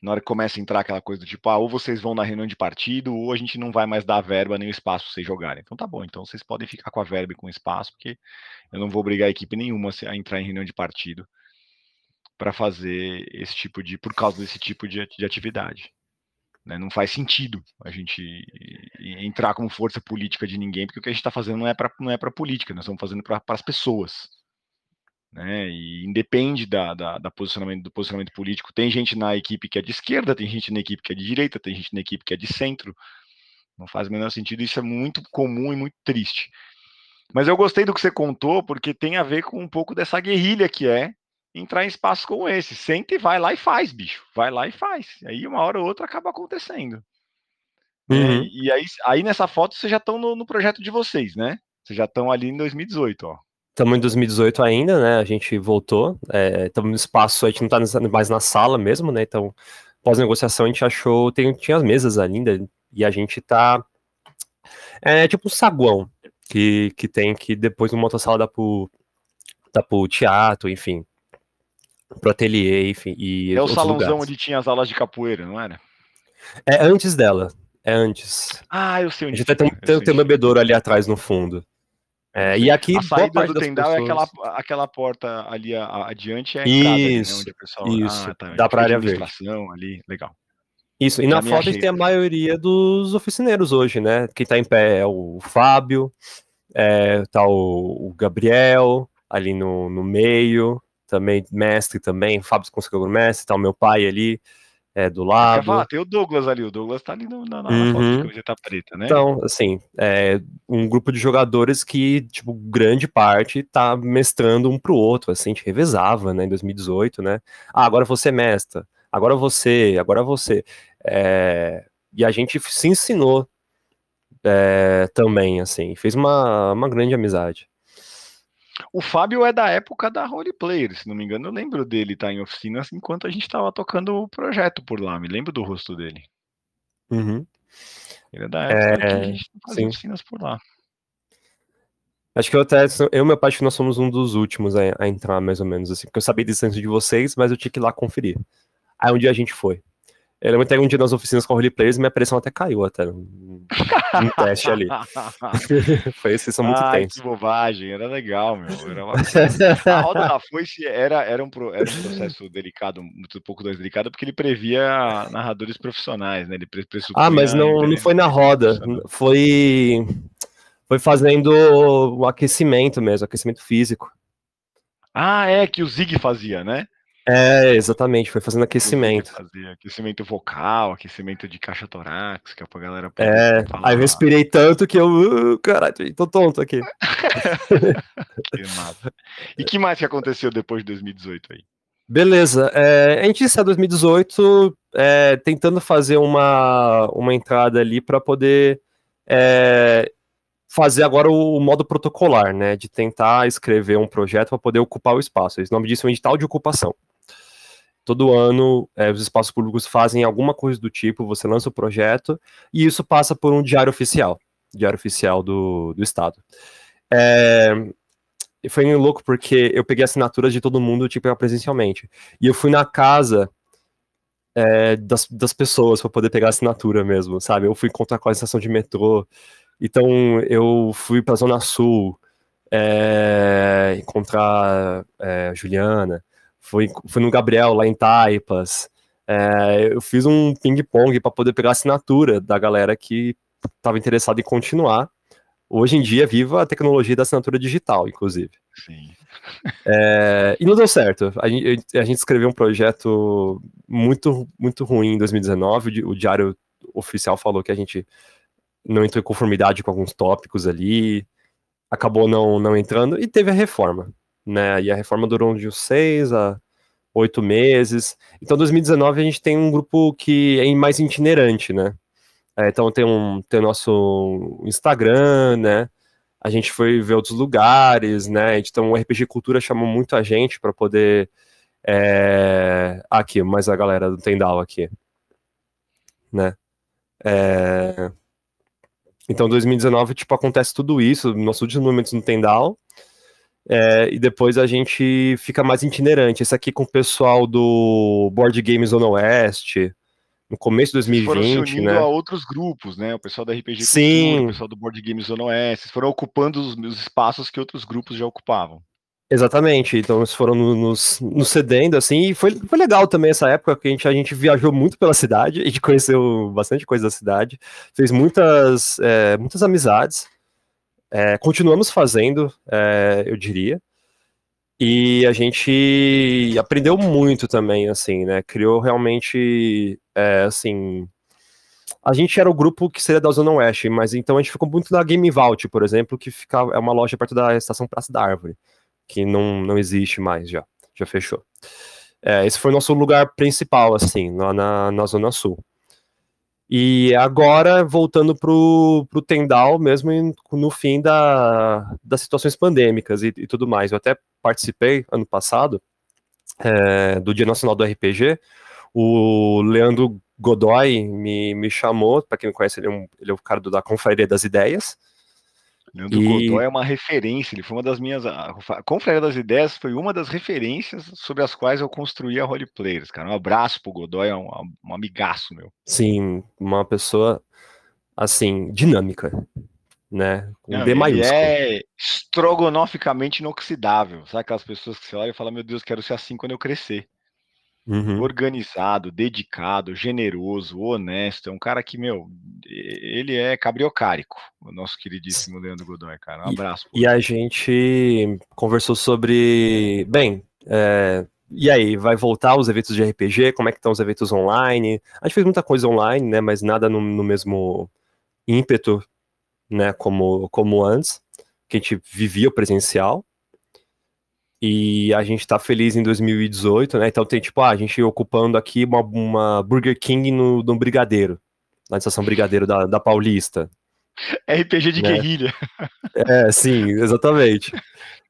Na hora que começa a entrar aquela coisa do tipo, ah, ou vocês vão na reunião de partido, ou a gente não vai mais dar verba nem o espaço para vocês jogarem. Então tá bom, então vocês podem ficar com a verba e com o espaço, porque eu não vou obrigar a equipe nenhuma a entrar em reunião de partido para fazer esse tipo de, por causa desse tipo de, de atividade. Né? Não faz sentido a gente entrar como força política de ninguém, porque o que a gente está fazendo não é para não é para política, nós estamos fazendo para as pessoas. Né? E independe da, da, da, posicionamento, do posicionamento político. Tem gente na equipe que é de esquerda, tem gente na equipe que é de direita, tem gente na equipe que é de centro. Não faz o menor sentido, isso é muito comum e muito triste. Mas eu gostei do que você contou, porque tem a ver com um pouco dessa guerrilha que é entrar em espaços como esse. Senta e vai lá e faz, bicho. Vai lá e faz. Aí uma hora ou outra acaba acontecendo. É, uhum. É, e aí, aí nessa foto vocês já estão no, no, projeto de vocês, né? Vocês já estão ali em 2018, ó. Estamos em 2018 ainda, né? A gente voltou. Estamos é, no espaço, a gente não está mais na sala mesmo, né? Então, pós-negociação, a gente achou. Tem, tinha as mesas ainda, e a gente tá. É tipo um saguão que, que tem que depois no motossala dá pro, dá pro teatro, enfim pro ateliê, enfim. E é o salãozão lugares. onde tinha as aulas de capoeira, não era? É antes dela. É antes. Ah, eu sei onde. A gente tem, tem, tem um bebedouro ali atrás no fundo. É, e aqui a saída do Tendal pessoas... é aquela, aquela porta ali adiante é a entrada, isso, né, onde a pessoa... isso. Ah, tá, dá para área verde. ali, legal. Isso, e na foto a gente tem a maioria dos oficineiros hoje, né? Quem tá em pé é o Fábio, é, tá o, o Gabriel ali no, no meio, também mestre também, Fábio conseguiu mestre, tá o meu pai ali é, do lado. Falar, tem o Douglas ali, o Douglas tá ali no, na, na uhum. foto de camiseta preta, né? Então, assim, é um grupo de jogadores que, tipo, grande parte tá mestrando um pro outro, assim, a gente revezava, né, em 2018, né? Ah, agora você mestra, agora você, agora você. É... E a gente se ensinou é, também, assim, fez uma, uma grande amizade. O Fábio é da época da Roleplayer, se não me engano, eu lembro dele estar tá em oficinas enquanto a gente estava tocando o projeto por lá, me lembro do rosto dele. Uhum. Ele é da época é, que a gente fazia sim. oficinas por lá. Acho que eu até, eu e meu pai, nós somos um dos últimos a, a, entrar, mais ou menos, assim, porque eu sabia a distância de vocês, mas eu tinha que ir lá conferir. Aí um dia a gente foi. Eu lembro até um dia nas oficinas com roleplayers e minha pressão até caiu até um, um teste ali. Foi isso, são muito Ai, tensos. que bobagem, era legal, meu. Era uma... a roda da foice era, era, um, pro, era um processo delicado, muito pouco mais delicado, porque ele previa narradores profissionais, né? Ele ah, mas não, não foi na roda, foi, foi fazendo o aquecimento mesmo, aquecimento físico. Ah, é, que o Zig fazia, né? É, exatamente, foi fazendo aquecimento. Fazia aquecimento vocal, aquecimento de caixa torácica pra galera É, aí eu respirei tanto que eu, uh, caralho, tô tonto aqui. que massa. E que mais que aconteceu depois de 2018 aí? Beleza, é, a gente está 2018 é, tentando fazer uma, uma entrada ali para poder é, fazer agora o, modo protocolar, né? De tentar escrever um projeto para poder ocupar o espaço. Esse nome disso é um edital de ocupação. Todo ano, é, os espaços públicos fazem alguma coisa do tipo, você lança o projeto, e isso passa por um diário oficial, diário oficial do, do Estado. É, foi louco porque eu peguei assinaturas de todo mundo, tipo, presencialmente. E eu fui na casa é, das, das pessoas para poder pegar assinatura mesmo, sabe? Eu fui encontrar com a estação de metrô. Então eu fui pra Zona Sul é, encontrar é, Juliana. Fui, fui no Gabriel lá em Taipas. É, eu fiz um ping-pong para poder pegar assinatura da galera que estava interessada em continuar hoje em dia viva a tecnologia da assinatura digital, inclusive. Sim. É, e não deu certo. A gente, a gente, escreveu um projeto muito, muito ruim em 2019. O diário oficial falou que a gente não entrou em conformidade com alguns tópicos ali, acabou não, não entrando, e teve a reforma. Né? E a reforma durou de uns seis a oito meses. Então, 2019 a gente tem um grupo que é mais itinerante, né? É, então tem um tem o nosso Instagram, né? A gente foi ver outros lugares, né? Então o RPG Cultura chamou muito a gente para poder é... aqui, mais a galera do Tendal aqui, né? É... Então 2019 tipo acontece tudo isso, nossos últimos momentos no Tendal. É, e depois a gente fica mais itinerante. Esse aqui com o pessoal do Board Games Zona Oeste, no começo de 2020, foram se unindo né? a outros grupos, né? O pessoal da RPG Sim. Cultura, o pessoal do Board Games Zona Oeste, foram ocupando os, os, espaços que outros grupos já ocupavam. Exatamente, então eles foram nos, nos cedendo, assim, e foi, foi legal também essa época, que a gente, a gente viajou muito pela cidade, a gente conheceu bastante coisa da cidade, fez muitas, é, muitas amizades, é, continuamos fazendo, é, eu diria, e a gente aprendeu muito também, assim, né? Criou realmente, é, assim. A gente era o grupo que seria da Zona Oeste, mas então a gente ficou muito na Game Vault, por exemplo, que fica, é uma loja perto da estação Praça da Árvore, que não, não existe mais já, já fechou. É, esse foi o nosso lugar principal, assim, lá na, na Zona Sul. E agora, voltando para o Tendal, mesmo no fim da, das situações pandêmicas e, e, tudo mais. Eu até participei ano passado é, do Dia Nacional do RPG. O Leandro Godoy me, me chamou, para quem não conhece, ele é, um, ele é o cara do, da Confraria das Ideias. Leandro e... Godoy é uma referência, ele foi uma das minhas. A Confraria das Ideias foi uma das referências sobre as quais eu construí a Roleplayers, cara. Um abraço pro Godoy, é um, um amigaço meu. Sim, uma pessoa assim, dinâmica, né? Com Não, D maiúsculo. é estrogonoficamente inoxidável. Sabe aquelas pessoas que você olha e fala, meu Deus, quero ser assim quando eu crescer. Uhum. Organizado, dedicado, generoso, honesto. É um cara que, meu, ele é cabriocárico, o nosso queridíssimo Leandro Godoy, cara. Um abraço. E, e a gente conversou sobre. Bem, é, e aí, vai voltar os eventos de RPG? Como é que estão os eventos online? A gente fez muita coisa online, né? Mas nada no, no mesmo ímpeto, né? Como, como antes, que a gente vivia o presencial. E a gente tá feliz em 2018, né? Então tem tipo, ah, a gente ocupando aqui uma, uma Burger King no, no Brigadeiro, na estação Brigadeiro da, da Paulista. RPG de né? guerrilha. É, sim, exatamente.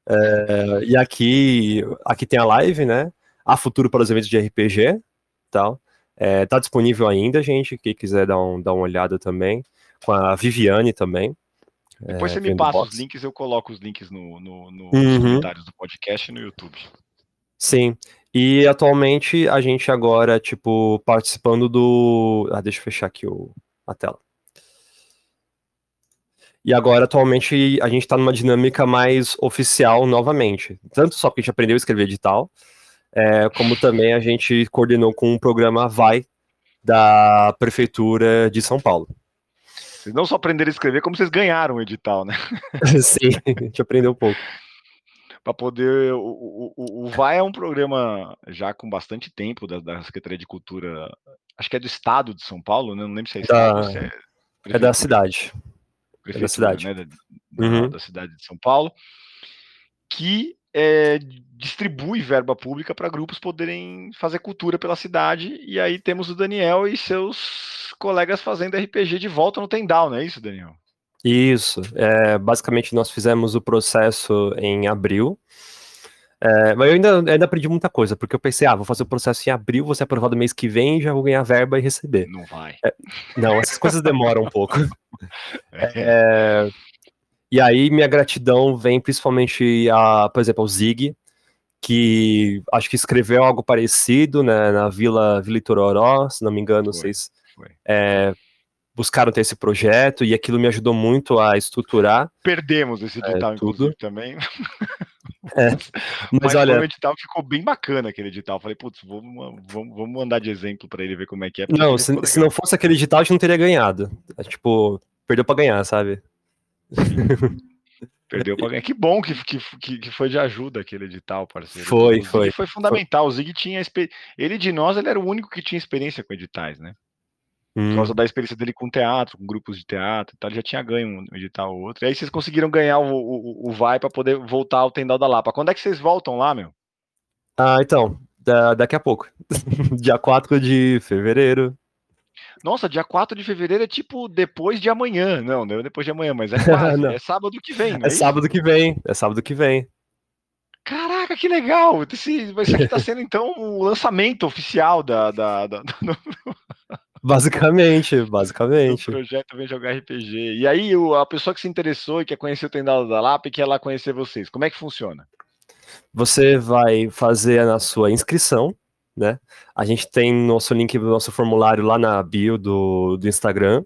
É, e aqui, aqui tem a live, né? A futuro para os eventos de RPG, tal. É, tá disponível ainda, gente. Quem quiser dar, um, dar uma olhada também. Com a Viviane também. Depois é, você me passa box. os links, eu coloco os links no, no, no uhum. nos comentários do podcast e no YouTube. Sim. E atualmente a gente agora, tipo, participando do. Ah, deixa eu fechar aqui o... a tela. E agora, atualmente, a gente está numa dinâmica mais oficial novamente. Tanto só porque a gente aprendeu a escrever edital, é, como também a gente coordenou com o programa Vai da Prefeitura de São Paulo. Vocês não só aprenderam a escrever, como vocês ganharam o edital, né? Sim, a gente aprendeu um pouco. para poder. O, o, o Vai é um programa já com bastante tempo da, da, Secretaria de Cultura, acho que é do Estado de São Paulo, né? não lembro se é Estado, da, se é, é da cidade. É da cidade. Né? Da, uhum. da, cidade de São Paulo, que é, distribui verba pública para grupos poderem fazer cultura pela cidade. E aí temos o Daniel e seus colegas fazendo RPG de volta no Tendal, não é isso, Daniel? Isso. É, basicamente, nós fizemos o processo em abril. É, mas eu ainda, ainda aprendi muita coisa, porque eu pensei, ah, vou fazer o processo em abril, vou ser aprovado mês que vem, já vou ganhar verba e receber. Não vai. É, não, essas coisas demoram um pouco. É. e aí, minha gratidão vem principalmente, a, por exemplo, ao Zig, que acho que escreveu algo parecido né, na Vila, Vila Itororó, se não me engano, foi, vocês é, buscaram ter esse projeto e aquilo me ajudou muito a estruturar. Perdemos esse é, edital, é, tudo. também. É, mas, mas olha, o edital ficou bem bacana aquele edital. Falei, putz, vamos, vamos, vamos mandar de exemplo para ele ver como é que é. Não, se, se, não fosse aquele edital, a gente não teria ganhado. É, tipo, perdeu para ganhar, sabe? Perdeu para ganhar. Que bom que, que, que foi de ajuda aquele edital, parceiro. Foi, foi. Foi fundamental. Foi. O Zig tinha. Ele de nós, ele era o único que tinha experiência com editais, né? Hum. Por causa da experiência dele com teatro, com grupos de teatro e tal, ele já tinha ganho um edital ou outro. E aí vocês conseguiram ganhar o, o, o Vai para poder voltar ao Tendal da Lapa. Quando é que vocês voltam lá, meu? Ah, então, da, daqui a pouco. Dia 4 de fevereiro. Nossa, dia 4 de fevereiro é tipo depois de amanhã. Não, não é depois de amanhã, mas é quase. é sábado que vem. É, é sábado que vem. É sábado que vem. Caraca, que legal! Esse, isso aqui está sendo então o lançamento oficial da, da, da, da Basicamente, basicamente. O projeto Vem Jogar RPG. E aí, a pessoa que se interessou e quer conhecer o Tendal da Lapa e quer lá conhecer vocês, como é que funciona? Você vai fazer a sua inscrição, né? A gente tem nosso link do nosso formulário lá na bio do, do Instagram.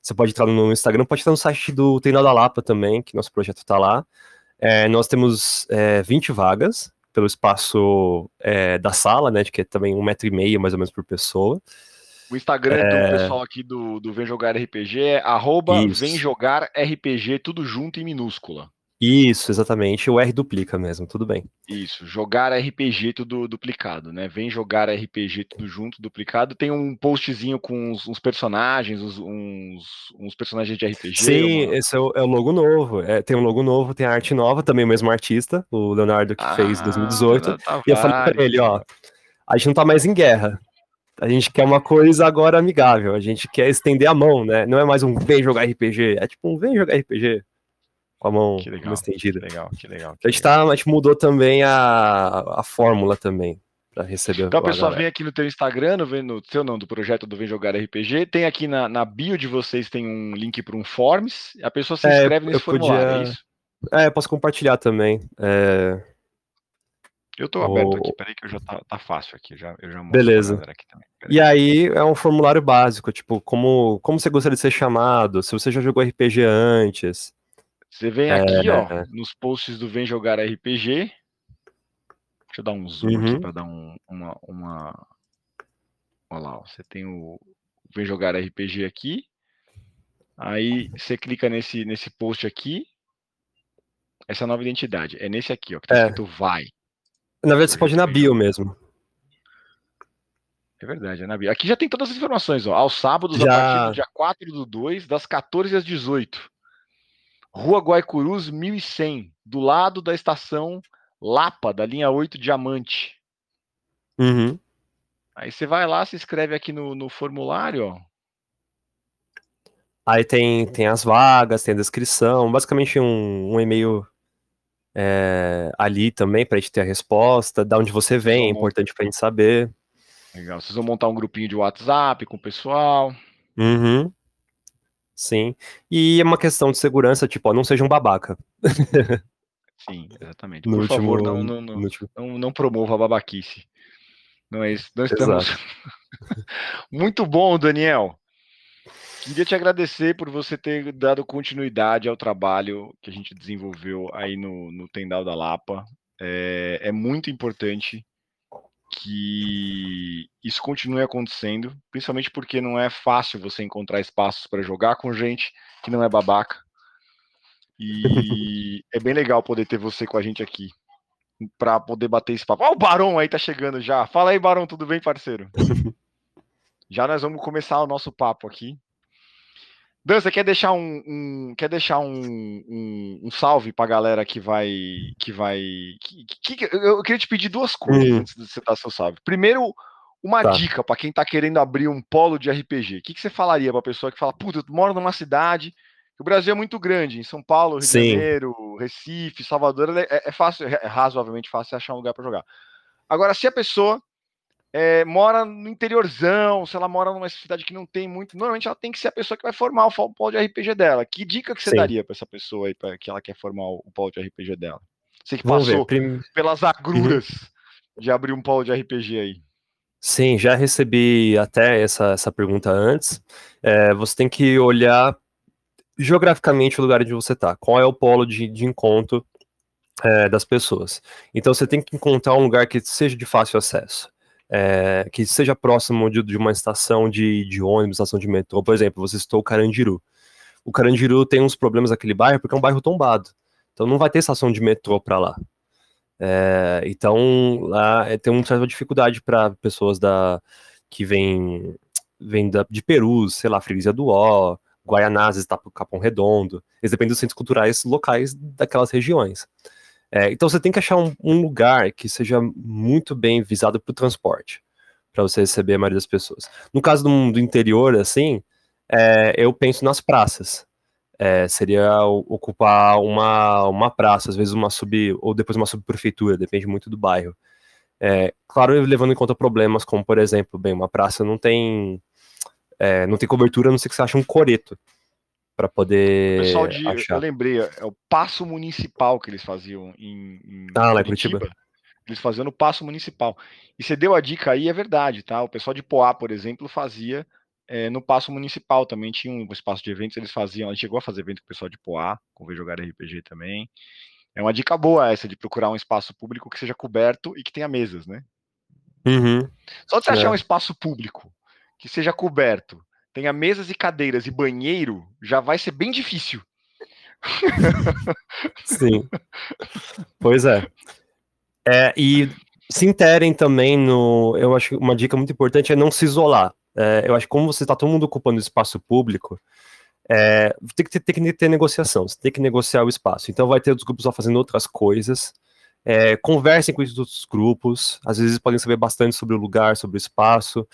Você pode entrar no Instagram, pode estar no site do Tendal da Lapa também, que nosso projeto está lá. É, nós temos é, 20 vagas pelo espaço é, da sala, né? Que é também um metro e meio mais ou menos por pessoa. O Instagram é... do pessoal aqui do, do Vem Jogar RPG é arroba Vem Jogar RPG, tudo junto em minúscula. Isso, exatamente. O R duplica mesmo, tudo bem. Isso, jogar RPG tudo duplicado, né? Vem jogar RPG tudo junto, duplicado. Tem um postzinho com uns, uns personagens, uns, uns, uns, personagens de RPG. Sim, uma... esse é o, é o, logo novo. É, tem um logo novo, tem a arte nova, também o mesmo artista, o Leonardo que ah, fez 2018. Tá e eu falei pra ele, ó, a gente não tá mais em guerra. A gente quer uma coisa agora amigável, a gente quer estender a mão, né? Não é mais um vem jogar RPG, é tipo um vem jogar RPG com a mão que legal, estendida. Que legal, que legal. Que a, gente tá, a gente mudou também a, a fórmula também para receber. Então a pessoa vem aqui no teu Instagram, no, no seu não, do projeto do Vem Jogar RPG, tem aqui na, na bio de vocês tem um link para um Forms, a pessoa se é, inscreve é, nesse formulário, podia... é isso? É, eu posso compartilhar também. É... Eu tô aberto aqui, peraí que eu já tá, tá fácil aqui, já, eu já Beleza. Aqui também. E aí é um formulário básico, tipo, como, como você gostaria de ser chamado, se você já jogou RPG antes. Você vem é... aqui, ó, nos posts do Vem Jogar RPG. Deixa eu dar um zoom uhum. aqui para dar um, uma, uma. Olha lá, ó, você tem o Vem Jogar RPG aqui. Aí você clica nesse, nesse post aqui. Essa nova identidade. É nesse aqui, ó, que tá é. escrito vai. Na verdade, você pode ir na bio mesmo. É verdade, é na bio. Aqui já tem todas as informações, ó. Aos sábados, já... a partir do dia 4 do 2, das 14 às 18. Rua Guaicurus, 1100, do lado da estação Lapa, da linha 8 Diamante. Uhum. Aí você vai lá, se inscreve aqui no, no formulário, ó. Aí tem, tem as vagas, tem a descrição, basicamente um, um e-mail é, ali também para a gente ter a resposta, da onde você vem, é importante para a gente saber. Legal. Vocês vão montar um grupinho de WhatsApp com o pessoal. Uhum. Sim. E é uma questão de segurança, tipo, ó, não seja um babaca. Sim, exatamente. No Por último, favor, não, não, não, não, não promova a babaquice. Não é isso. Nós estamos. Muito bom, Daniel. Queria te agradecer por você ter dado continuidade ao trabalho que a gente desenvolveu aí no, no Tendal da Lapa. É, é muito importante que isso continue acontecendo, principalmente porque não é fácil você encontrar espaços para jogar com gente que não é babaca. E é bem legal poder ter você com a gente aqui. para poder bater esse papo. Ó, o Barão aí tá chegando já. Fala aí, Barão, tudo bem, parceiro? já nós vamos começar o nosso papo aqui. Dan, você quer deixar um, um quer deixar um, um, um salve para a galera que vai que vai que, que, eu queria te pedir duas coisas hum. antes de você dar seu salve. Primeiro, uma tá. dica para quem está querendo abrir um polo de RPG. O que, que você falaria para a pessoa que fala, puta, eu moro numa cidade, o Brasil é muito grande, em São Paulo, Rio Sim. de Janeiro, Recife, Salvador, é, é fácil, é razoavelmente fácil achar um lugar para jogar. Agora, se a pessoa é, mora no interiorzão, se ela mora numa cidade que não tem muito, normalmente ela tem que ser a pessoa que vai formar o polo de RPG dela. Que dica que você Sim. daria para essa pessoa aí, para que ela quer formar o polo de RPG dela? Você que Vamos passou Prim... pelas agruras uhum. de abrir um polo de RPG aí. Sim, já recebi até essa, essa pergunta antes. É, você tem que olhar geograficamente o lugar onde você está. Qual é o polo de, de encontro é, das pessoas? Então você tem que encontrar um lugar que seja de fácil acesso é, que seja próximo de, de, uma estação de, de ônibus, estação de metrô. Por exemplo, você citou o Carandiru. O Carandiru tem uns problemas naquele bairro porque é um bairro tombado. Então não vai ter estação de metrô para lá. É, então lá é, tem uma certa dificuldade para pessoas da que vêm vem da, de Peru, sei lá, Freguesia do Ó, Guaianazes, Capão Redondo. Eles dependem dos centros culturais locais daquelas regiões. É, então você tem que achar um, um, lugar que seja muito bem visado para o transporte, para você receber a maioria das pessoas. No caso do, do interior, assim, é, eu penso nas praças. É, seria ocupar uma, uma praça, às vezes uma sub, ou depois uma subprefeitura, depende muito do bairro. É, claro, levando em conta problemas como, por exemplo, bem, uma praça não tem é, não tem cobertura, a não ser que você ache um coreto para poder. O pessoal de. Achar. Eu lembrei, é o passo municipal que eles faziam em. em ah, lá em Curitiba. Eles faziam no passo municipal. E você deu a dica aí, é verdade, tá? O pessoal de Poá, por exemplo, fazia é, no passo municipal também. Tinha um espaço de eventos, eles faziam. A gente chegou a fazer evento com o pessoal de Poá, com o jogar RPG também. É uma dica boa essa de procurar um espaço público que seja coberto e que tenha mesas, né? Uhum. Só de você é. achar um espaço público que seja coberto tenha mesas e cadeiras e banheiro, já vai ser bem difícil. Sim. Pois é. é. E se interem também no. Eu acho que uma dica muito importante é não se isolar. É, eu acho que como você está todo mundo ocupando espaço público, é, tem, que ter, tem que ter negociação, você tem que negociar o espaço. Então vai ter outros grupos lá fazendo outras coisas. É, conversem com esses outros grupos, às vezes podem saber bastante sobre o lugar, sobre o espaço.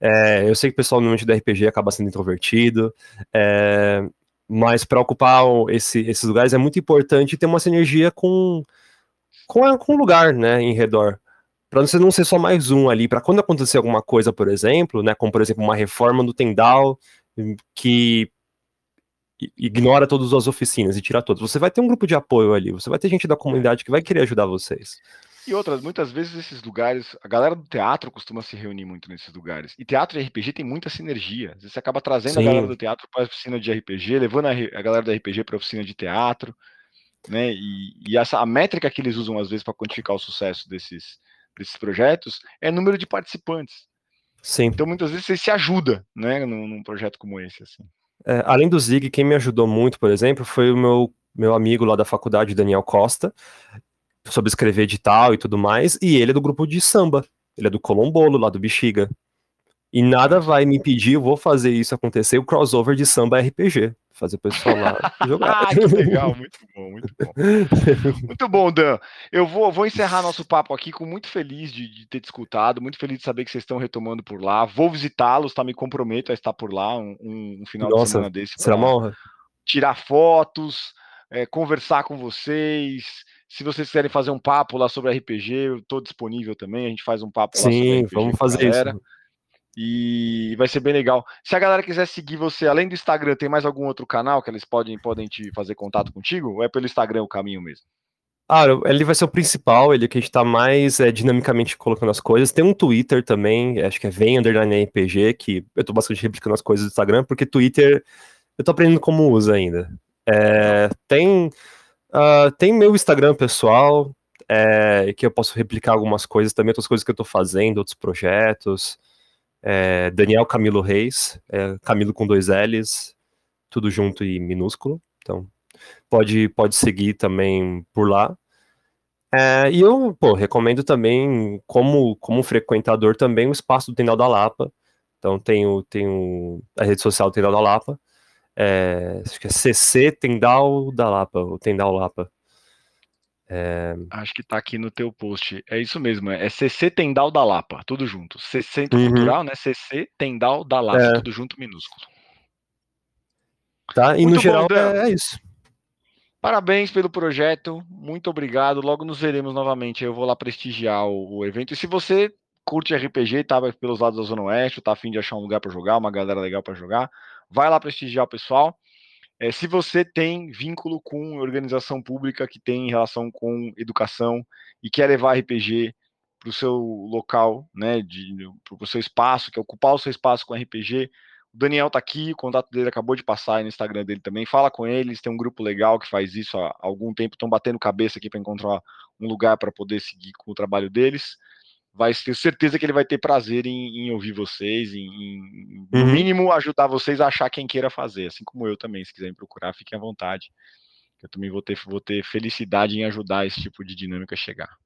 É, eu sei que o pessoal normalmente do RPG acaba sendo introvertido, é, mas para ocupar esse, esses lugares é muito importante ter uma sinergia com, com, com o lugar, né, em redor. Para você não ser só mais um ali, para quando acontecer alguma coisa, por exemplo, né, como por exemplo uma reforma do Tendal, que ignora todas as oficinas e tira todas. Você vai ter um grupo de apoio ali, você vai ter gente da comunidade que vai querer ajudar vocês. E outras, muitas vezes esses lugares, a galera do teatro costuma se reunir muito nesses lugares. E teatro e RPG tem muita sinergia. Você acaba trazendo Sim. a galera do teatro para a oficina de RPG, levando a, a galera do RPG para a oficina de teatro, né? E, e, essa a métrica que eles usam às vezes para quantificar o sucesso desses, desses projetos é número de participantes. Sim. Então muitas vezes você se ajuda, né, num, num projeto como esse assim. É, além do Zig, quem me ajudou muito, por exemplo, foi o meu meu amigo lá da faculdade, Daniel Costa sobre escrever edital e tudo mais, e ele é do grupo de samba. Ele é do Colombolo, lá do Bexiga. E nada vai me impedir, eu vou fazer isso acontecer, o crossover de samba RPG. Fazer o pessoal lá jogar. ah, que legal, muito bom, muito bom. Muito bom, Dan. Eu vou, vou encerrar nosso papo aqui com muito feliz de, de ter te escutado, muito feliz de saber que vocês estão retomando por lá. Vou visitá-los, tá? Me comprometo a estar por lá um, um final Nossa, de semana desse. Será uma honra. Tirar fotos, é, conversar com vocês, se vocês quiserem fazer um papo lá sobre RPG, eu estou disponível também. A gente faz um papo Sim, lá sobre RPG vamos fazer isso. E vai ser bem legal. Se a galera quiser seguir você, além do Instagram, tem mais algum outro canal que eles podem, podem te fazer contato contigo? Ou é pelo Instagram o caminho mesmo? Ah, ele vai ser o principal, ele que a gente tá mais é, dinamicamente colocando as coisas. Tem um Twitter também, acho que é Vem Underline RPG, que eu tô bastante replicando as coisas do Instagram, porque Twitter eu tô aprendendo como usa ainda. É, tem Uh, tem meu Instagram pessoal, é, que eu posso replicar algumas coisas também, outras coisas que eu estou fazendo, outros projetos. É, Daniel Camilo Reis, é, Camilo com dois L's, tudo junto e minúsculo. Então, pode, pode seguir também por lá. É, e eu, pô, recomendo também, como, como frequentador também, o espaço do Tendal da Lapa. Então tem, o, tem o, a rede social do Tendal da Lapa. É, acho que é CC Tendal da Lapa, o Tendal Lapa. É... Acho que tá aqui no teu post. É isso mesmo, é CC Tendal da Lapa, tudo junto. C Centro uhum. Cultural, né? CC Tendal da Lapa, é. tudo junto minúsculo. Tá, e Muito no geral é, é isso. Parabéns pelo projeto, muito obrigado. Logo nos veremos novamente. Eu vou lá prestigiar o, o evento. E se você curte RPG, tá pelos lados da Zona Oeste, tá afim de achar um lugar para jogar, uma galera legal para jogar, vai lá prestigiar o pessoal. É, se você tem vínculo com organização pública que tem relação com educação e quer levar RPG para o seu local, né, para o seu espaço, quer ocupar o seu espaço com RPG, o Daniel está aqui, o contato dele acabou de passar aí no Instagram dele também. Fala com eles, tem um grupo legal que faz isso há algum tempo, estão batendo cabeça aqui para encontrar um lugar para poder seguir com o trabalho deles vai ter certeza que ele vai ter prazer em, em ouvir vocês, em, em no uhum. mínimo ajudar vocês a achar quem queira fazer, assim como eu também, se quiserem procurar, fiquem à vontade. Eu também vou ter, vou ter felicidade em ajudar esse tipo de dinâmica a chegar.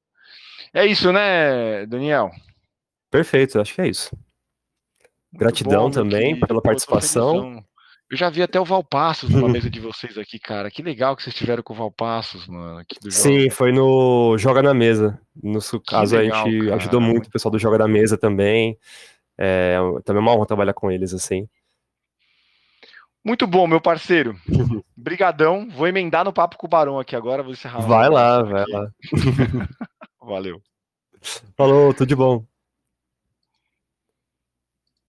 É isso, né, Daniel? Perfeito, acho que é isso. Muito Gratidão bom, também pela participação. Eu já vi até o Valpassos numa mesa de vocês aqui, cara. Que legal que vocês tiveram com o Valpassos, mano. Sim, foi no Joga na Mesa. No caso, legal, a gente cara. ajudou muito o pessoal do Joga na Mesa também. É, também é uma honra trabalhar com eles, assim. Muito bom, meu parceiro. Brigadão. Vou emendar no papo com o Barão aqui agora. Vou encerrar. Vai lá, vai aqui. lá. Valeu. Falou, tudo de bom.